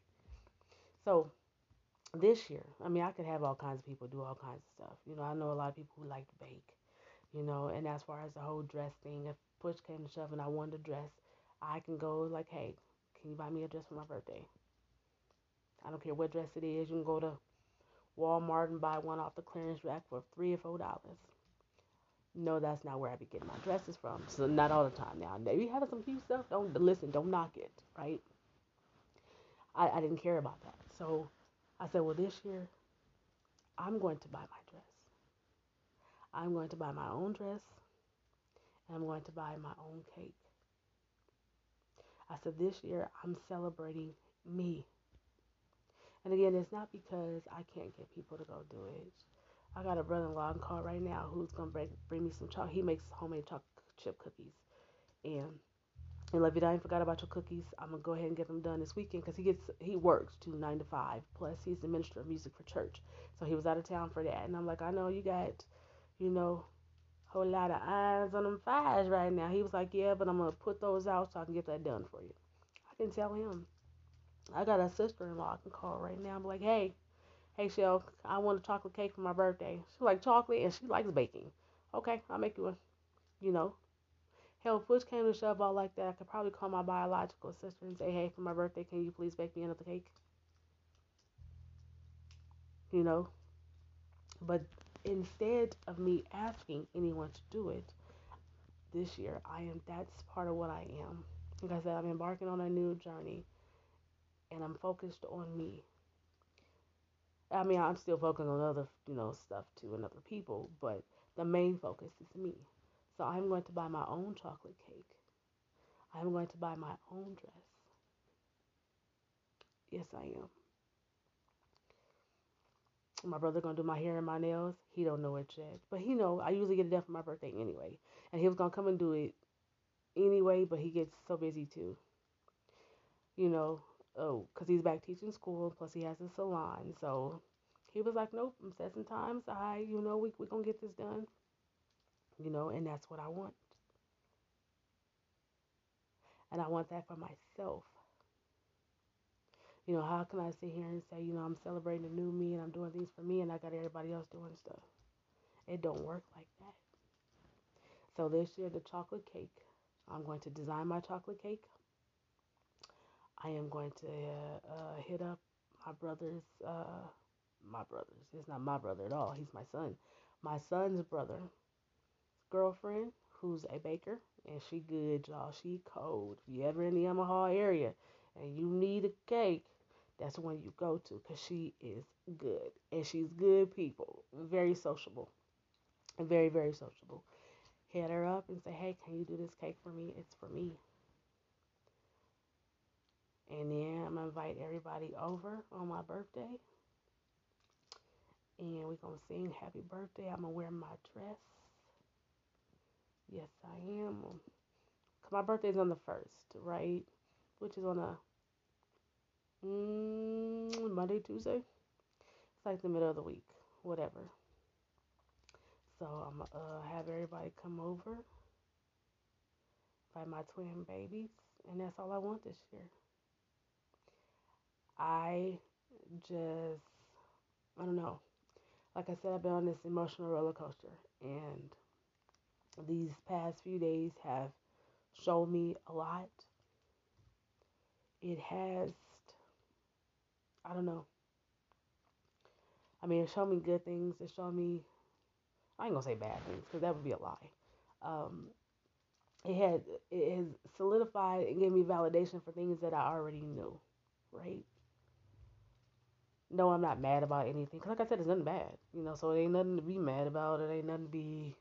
[SPEAKER 1] So this year, I mean, I could have all kinds of people do all kinds of stuff. You know, I know a lot of people who like to bake, you know, and as far as the whole dress thing, if push came to shove and I wanted a dress, I can go like, hey, can you buy me a dress for my birthday? I don't care what dress it is. You can go to Walmart and buy one off the clearance rack for three or four dollars. No, that's not where I be getting my dresses from. So not all the time. Now, maybe having some cute stuff. Don't listen. Don't knock it. Right? I, I didn't care about that. So I said, well, this year I'm going to buy my dress. I'm going to buy my own dress, and I'm going to buy my own cake. I said, this year I'm celebrating me. And again, it's not because I can't get people to go do it. I got a brother-in-law on call right now who's gonna bring bring me some chocolate. He makes homemade chocolate chip cookies, and and love you, I ain't forgot about your cookies. I'm gonna go ahead and get them done this weekend because he gets he works to nine to five. Plus he's the minister of music for church, so he was out of town for that. And I'm like, I know you got, you know, whole lot of eyes on them fires right now. He was like, Yeah, but I'm gonna put those out so I can get that done for you. I can tell him. I got a sister in law I can call right now. I'm like, hey, hey Shell, I want a chocolate cake for my birthday. She like chocolate and she likes baking. Okay, I'll make you one. You know. Hell, push came to shove all like that. I could probably call my biological sister and say, hey, for my birthday, can you please bake me another cake? You know? But instead of me asking anyone to do it this year, I am that's part of what I am. Like I said, I'm embarking on a new journey and I'm focused on me. I mean, I'm still focused on other, you know, stuff too and other people, but the main focus is me. So I'm going to buy my own chocolate cake. I'm going to buy my own dress. Yes, I am. My brother gonna do my hair and my nails. He don't know it yet, but he know I usually get it done for my birthday anyway, and he was gonna come and do it anyway, but he gets so busy too. You know, oh, cause he's back teaching school, plus he has a salon, so he was like, nope, I'm setting times. I, you know, we we gonna get this done. You know, and that's what I want, and I want that for myself. You know, how can I sit here and say, you know, I'm celebrating a new me and I'm doing things for me and I got everybody else doing stuff? It don't work like that. So this year, the chocolate cake, I'm going to design my chocolate cake. I am going to uh, hit up my brother's, uh, my brother's. It's not my brother at all. He's my son. My son's brother, girlfriend, who's a baker, and she good, y'all. She cold. If you ever in the Omaha area and you need a cake, that's the one you go to because she is good and she's good people, very sociable, very very sociable. Hit her up and say, hey, can you do this cake for me? It's for me. And then I'm gonna invite everybody over on my birthday. And we're gonna sing happy birthday. I'm gonna wear my dress. Yes, I am. Cause my birthday's on the first, right? Which is on a mm, Monday, Tuesday. It's like the middle of the week, whatever. So I'm gonna uh, have everybody come over, invite my twin babies, and that's all I want this year. I just, I don't know. Like I said, I've been on this emotional roller coaster, and these past few days have shown me a lot. It has I don't know. I mean, it showed me good things. It showed me, I ain't gonna say bad things because that would be a lie. Um, it had, it has solidified and gave me validation for things that I already knew, right? No, I'm not mad about anything. Cause like I said, it's nothing bad, you know. So it ain't nothing to be mad about. It ain't nothing to be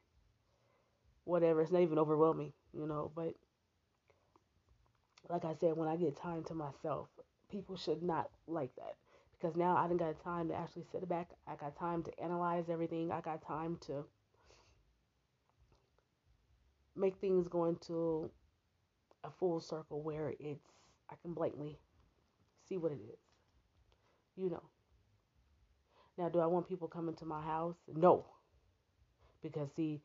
[SPEAKER 1] whatever. It's not even overwhelming, you know. But like I said, when I get time to myself, people should not like that because now I didn't got time to actually sit back. I got time to analyze everything. I got time to make things go into a full circle where it's I can blatantly see what it is. You know. Now, do I want people coming to my house? No. Because see,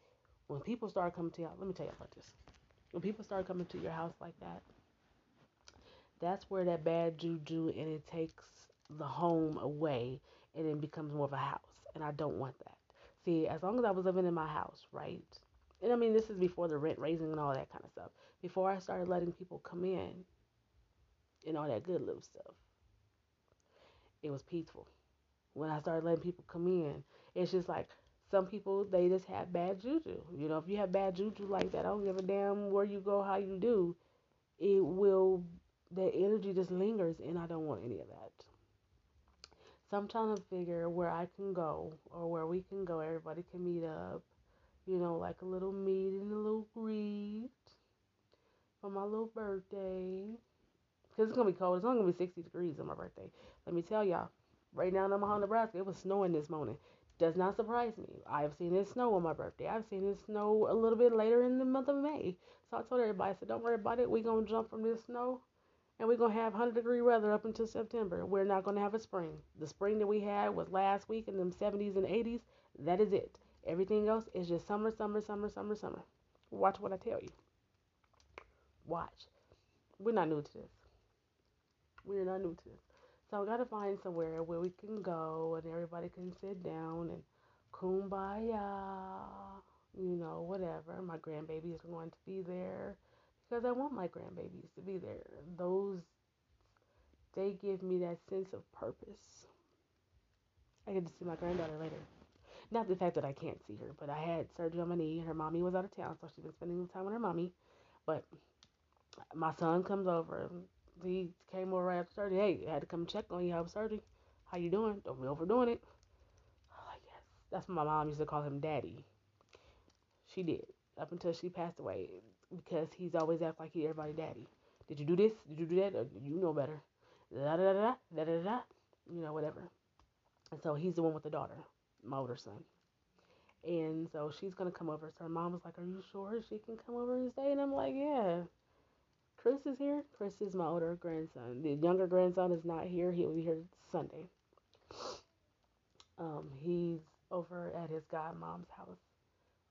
[SPEAKER 1] when people start coming to you, let me tell you about this. When people start coming to your house like that, that's where that bad juju and it takes the home away and it becomes more of a house. And I don't want that. See, as long as I was living in my house, right? And I mean, this is before the rent raising and all that kind of stuff. Before I started letting people come in and all that good little stuff, it was peaceful. When I started letting people come in, it's just like some people, they just have bad juju. You know, if you have bad juju like that, I don't give a damn where you go, how you do. It will that energy just lingers and I don't want any of that. So I'm trying to figure where I can go or where we can go. Everybody can meet up, you know, like a little meet and a little greet for my little birthday. Because it's going to be cold. It's only going to be 60 degrees on my birthday. Let me tell y'all, right now in Omaha, Nebraska, it was snowing this morning. Does not surprise me. I have seen it snow on my birthday. I've seen it snow a little bit later in the month of May. So I told everybody, I said, don't worry about it. We're going to jump from this snow and we're going to have 100 degree weather up until September. We're not going to have a spring. The spring that we had was last week in the 70s and 80s. That is it. Everything else is just summer, summer, summer, summer, summer. Watch what I tell you. Watch. We're not new to this. We're not new to this. So I got to find somewhere where we can go and everybody can sit down and kumbaya. you know, whatever. My grandbaby is going to be there because I want my grandbabies to be there. Those, they give me that sense of purpose. I get to see my granddaughter later. Not the fact that I can't see her, but I had surgery on my knee. Her mommy was out of town, so she's been spending time with her mommy. But my son comes over. He came over right after surgery. Hey, I had to come check on you. How was surgery? How you doing? Don't be overdoing it. Oh, yes. That's what my mom used to call him daddy. She did. Up until she passed away. Because he's always act like he everybody daddy. Did you do this? Did you do that? Or you know better. Da da da da da da. You know, whatever. And so he's the one with the daughter, my older son. And so she's gonna come over. So her mom was like, Are you sure she can come over and stay? And I'm like, Yeah. Chris is here. Chris is my older grandson. The younger grandson is not here. He will be here Sunday. Um, he's over at his godmom's house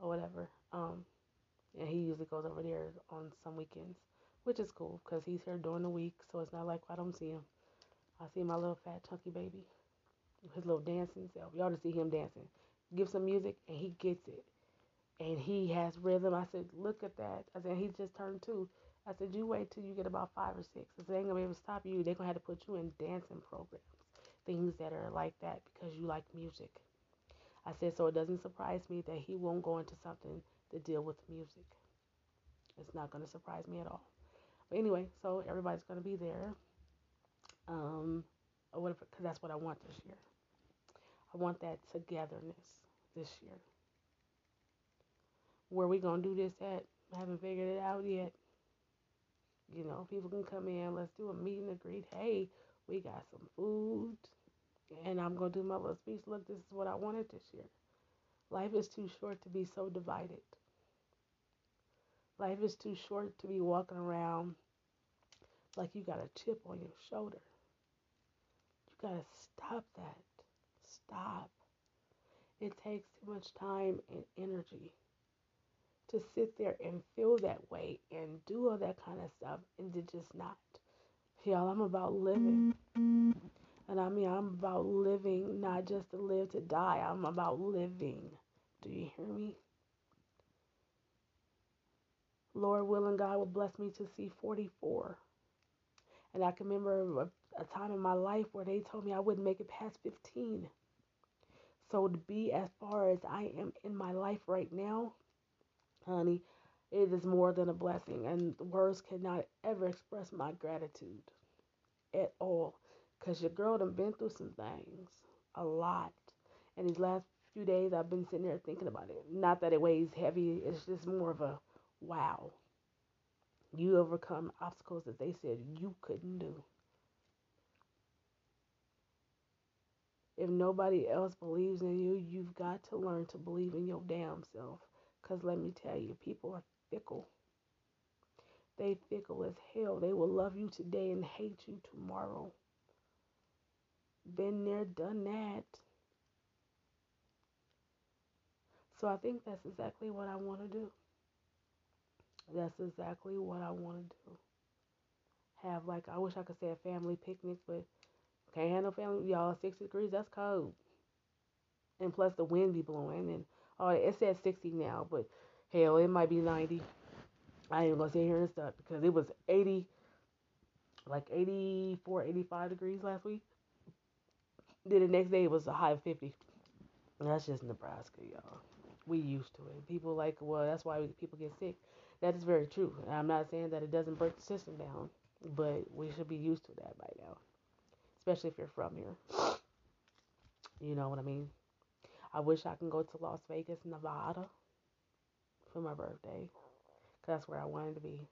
[SPEAKER 1] or whatever. Um, and he usually goes over there on some weekends, which is cool because he's here during the week. So it's not like I don't see him. I see my little fat chunky baby, his little dancing self. Y'all just see him dancing. Give some music and he gets it. And he has rhythm. I said, look at that. I said, he just turned two. I said, you wait till you get about five or six. I said, they ain't gonna be able to stop you. They're gonna have to put you in dancing programs, things that are like that because you like music. I said, so it doesn't surprise me that he won't go into something to deal with music. It's not gonna surprise me at all. But anyway, so everybody's gonna be there. Um, because that's what I want this year. I want that togetherness this year. Where we gonna do this at? I haven't figured it out yet. You know, people can come in. Let's do a meet and greet. Hey, we got some food, and I'm gonna do my little speech. Look, this is what I wanted this year. Life is too short to be so divided. Life is too short to be walking around like you got a chip on your shoulder. You gotta stop that. Stop. It takes too much time and energy to sit there and feel that way and do all that kind of stuff and to just not. Y'all, I'm about living. And I mean, I'm about living, not just to live to die. I'm about living. Do you hear me? Lord willing, God will bless me to see 44. And I can remember a, a time in my life where they told me I wouldn't make it past 15. So to be as far as I am in my life right now, honey, it is more than a blessing. And words cannot ever express my gratitude at all. Because your girl done been through some things. A lot. And these last few days I've been sitting there thinking about it. Not that it weighs heavy, it's just more of a wow. You overcome obstacles that they said you couldn't do. If nobody else believes in you, you've got to learn to believe in your damn self. Because let me tell you, people are fickle. They fickle as hell. They will love you today and hate you tomorrow. Been there, done that. So I think that's exactly what I want to do. That's exactly what I want to do. Have like I wish I could say a family picnic, but can't handle family. Y'all, 60 degrees, that's cold. And plus the wind be blowing. And oh, it says 60 now, but hell, it might be 90. I ain't gonna sit here and stuff because it was 80, like 84, 85 degrees last week. Then the next day it was a high of 50. That's just Nebraska, y'all. We used to it. People like, well, that's why people get sick. That is very true. I'm not saying that it doesn't break the system down, but we should be used to that by now, especially if you're from here. *sniffs* You know what I mean? I wish I can go to Las Vegas, Nevada for my birthday. Cause that's where I wanted to be.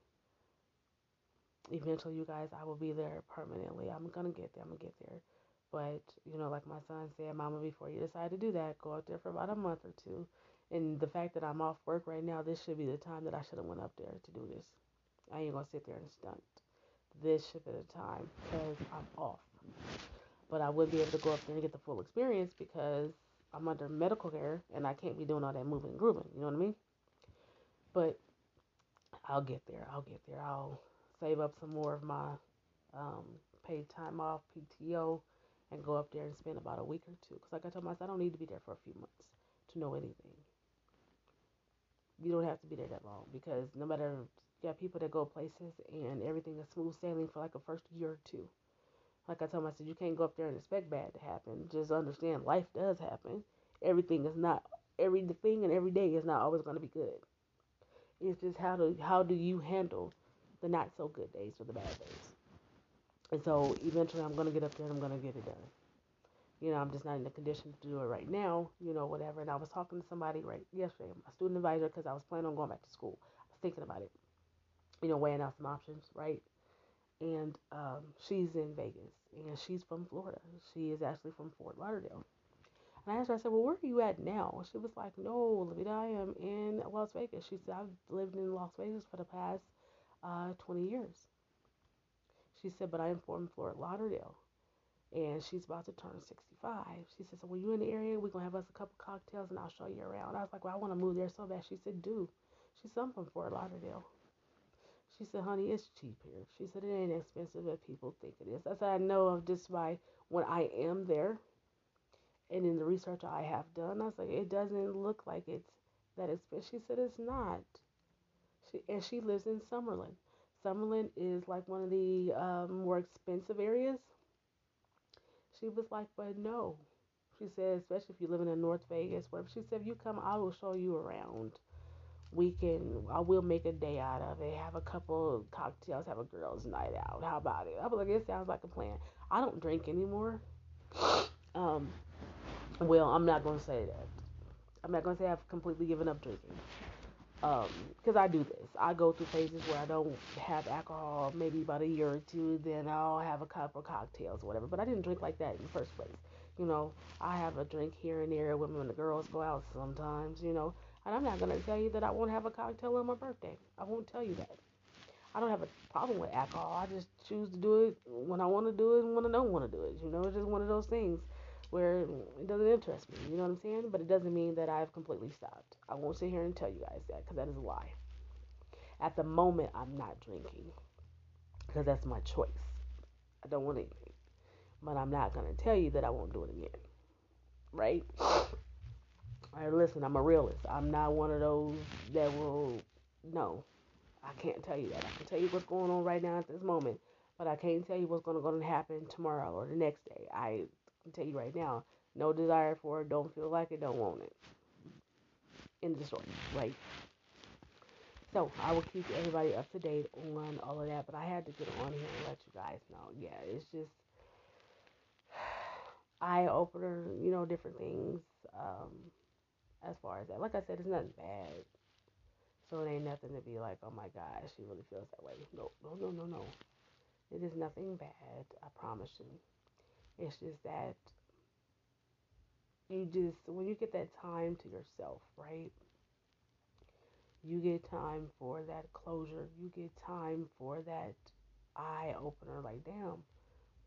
[SPEAKER 1] Eventually, you guys, I will be there permanently. I'm gonna get there. I'm gonna get there. But you know, like my son said, Mama, before you decide to do that, go out there for about a month or two. And the fact that I'm off work right now, this should be the time that I should have went up there to do this. I ain't gonna sit there and stunt. This should be the time because I'm off. But I would be able to go up there and get the full experience because I'm under medical care and I can't be doing all that moving and grooving. You know what I mean? But I'll get there. I'll get there. I'll save up some more of my um, paid time off, PTO, and go up there and spend about a week or two. Because, like I told myself, I don't need to be there for a few months to know anything. You don't have to be there that long because no matter you got people that go places and everything is smooth sailing for like a first year or two. Like I told myself, you can't go up there and expect bad to happen. Just understand life does happen. Everything is not everything and every day is not always going to be good. It's just how do how do you handle the not so good days or the bad days. And so eventually I'm gonna get up there and I'm gonna get it done. You know, I'm just not in the condition to do it right now, you know, whatever. And I was talking to somebody right yesterday, my student advisor, because I was planning on going back to school. I was thinking about it, you know, weighing out some options, right? And um, she's in Vegas and she's from Florida. She is actually from Fort Lauderdale. And I asked her, I said, Well, where are you at now? She was like, No, Lavita, I am in Las Vegas. She said, I've lived in Las Vegas for the past uh, 20 years. She said, But I am from Fort Lauderdale. And she's about to turn 65. She So when you're in the area, we're going to have us a couple cocktails and I'll show you around. I was like, Well, I want to move there so bad. She said, Do. She said, I'm from Fort Lauderdale. She said, honey, it's cheap here. She said, it ain't expensive as people think it is. I said, I know of just by when I am there and in the research I have done, I was like, it doesn't look like it's that expensive. She said, it's not. She, and she lives in Summerlin. Summerlin is like one of the um, more expensive areas. She was like, but no. She said, especially if you live in North Vegas, whatever. She said, if you come, I will show you around we can I will make a day out of it. Have a couple cocktails, have a girls' night out. How about it? I was like, it sounds like a plan. I don't drink anymore. Um, well, I'm not gonna say that. I'm not gonna say I've completely given up drinking. Um, because I do this. I go through phases where I don't have alcohol, maybe about a year or two, then I'll have a couple cocktails or whatever. But I didn't drink like that in the first place. You know, I have a drink here and there when the girls go out sometimes, you know. And I'm not going to tell you that I won't have a cocktail on my birthday. I won't tell you that. I don't have a problem with alcohol. I just choose to do it when I want to do it and when I don't want to do it. You know, it's just one of those things where it doesn't interest me. You know what I'm saying? But it doesn't mean that I've completely stopped. I won't sit here and tell you guys that because that is a lie. At the moment, I'm not drinking because that's my choice. I don't want anything. But I'm not going to tell you that I won't do it again. Right? Right, listen, I'm a realist. I'm not one of those that will. No, I can't tell you that. I can tell you what's going on right now at this moment, but I can't tell you what's going to happen tomorrow or the next day. I can tell you right now, no desire for it, don't feel like it, don't want it. In the story, right? So I will keep everybody up to date on all of that, but I had to get on here and let you guys know. Yeah, it's just *sighs* eye opener, you know, different things. Um, as far as that. Like I said, it's nothing bad. So it ain't nothing to be like, oh my gosh, she really feels that way. No, no, no, no, no. It is nothing bad. I promise you. It's just that you just, when you get that time to yourself, right? You get time for that closure. You get time for that eye opener. Like, damn,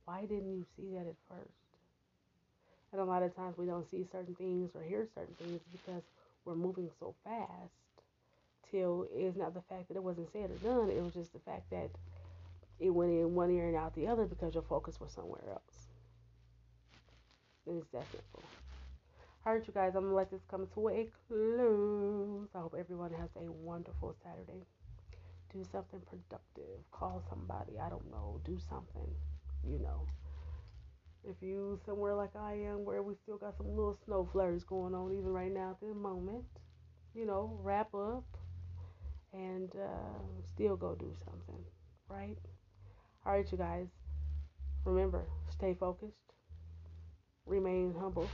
[SPEAKER 1] why didn't you see that at first? And a lot of times we don't see certain things or hear certain things because we're moving so fast till it's not the fact that it wasn't said or done, it was just the fact that it went in one ear and out the other because your focus was somewhere else. And it's that simple. Alright, you guys, I'm gonna let this come to a close. I hope everyone has a wonderful Saturday. Do something productive. Call somebody. I don't know. Do something. You know. If you somewhere like I am, where we still got some little snow flurries going on, even right now at the moment, you know, wrap up and uh, still go do something, right? All right, you guys. Remember, stay focused, remain humble,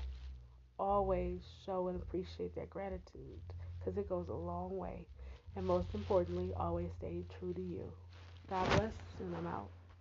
[SPEAKER 1] always show and appreciate that gratitude because it goes a long way. And most importantly, always stay true to you. God bless, and I'm out.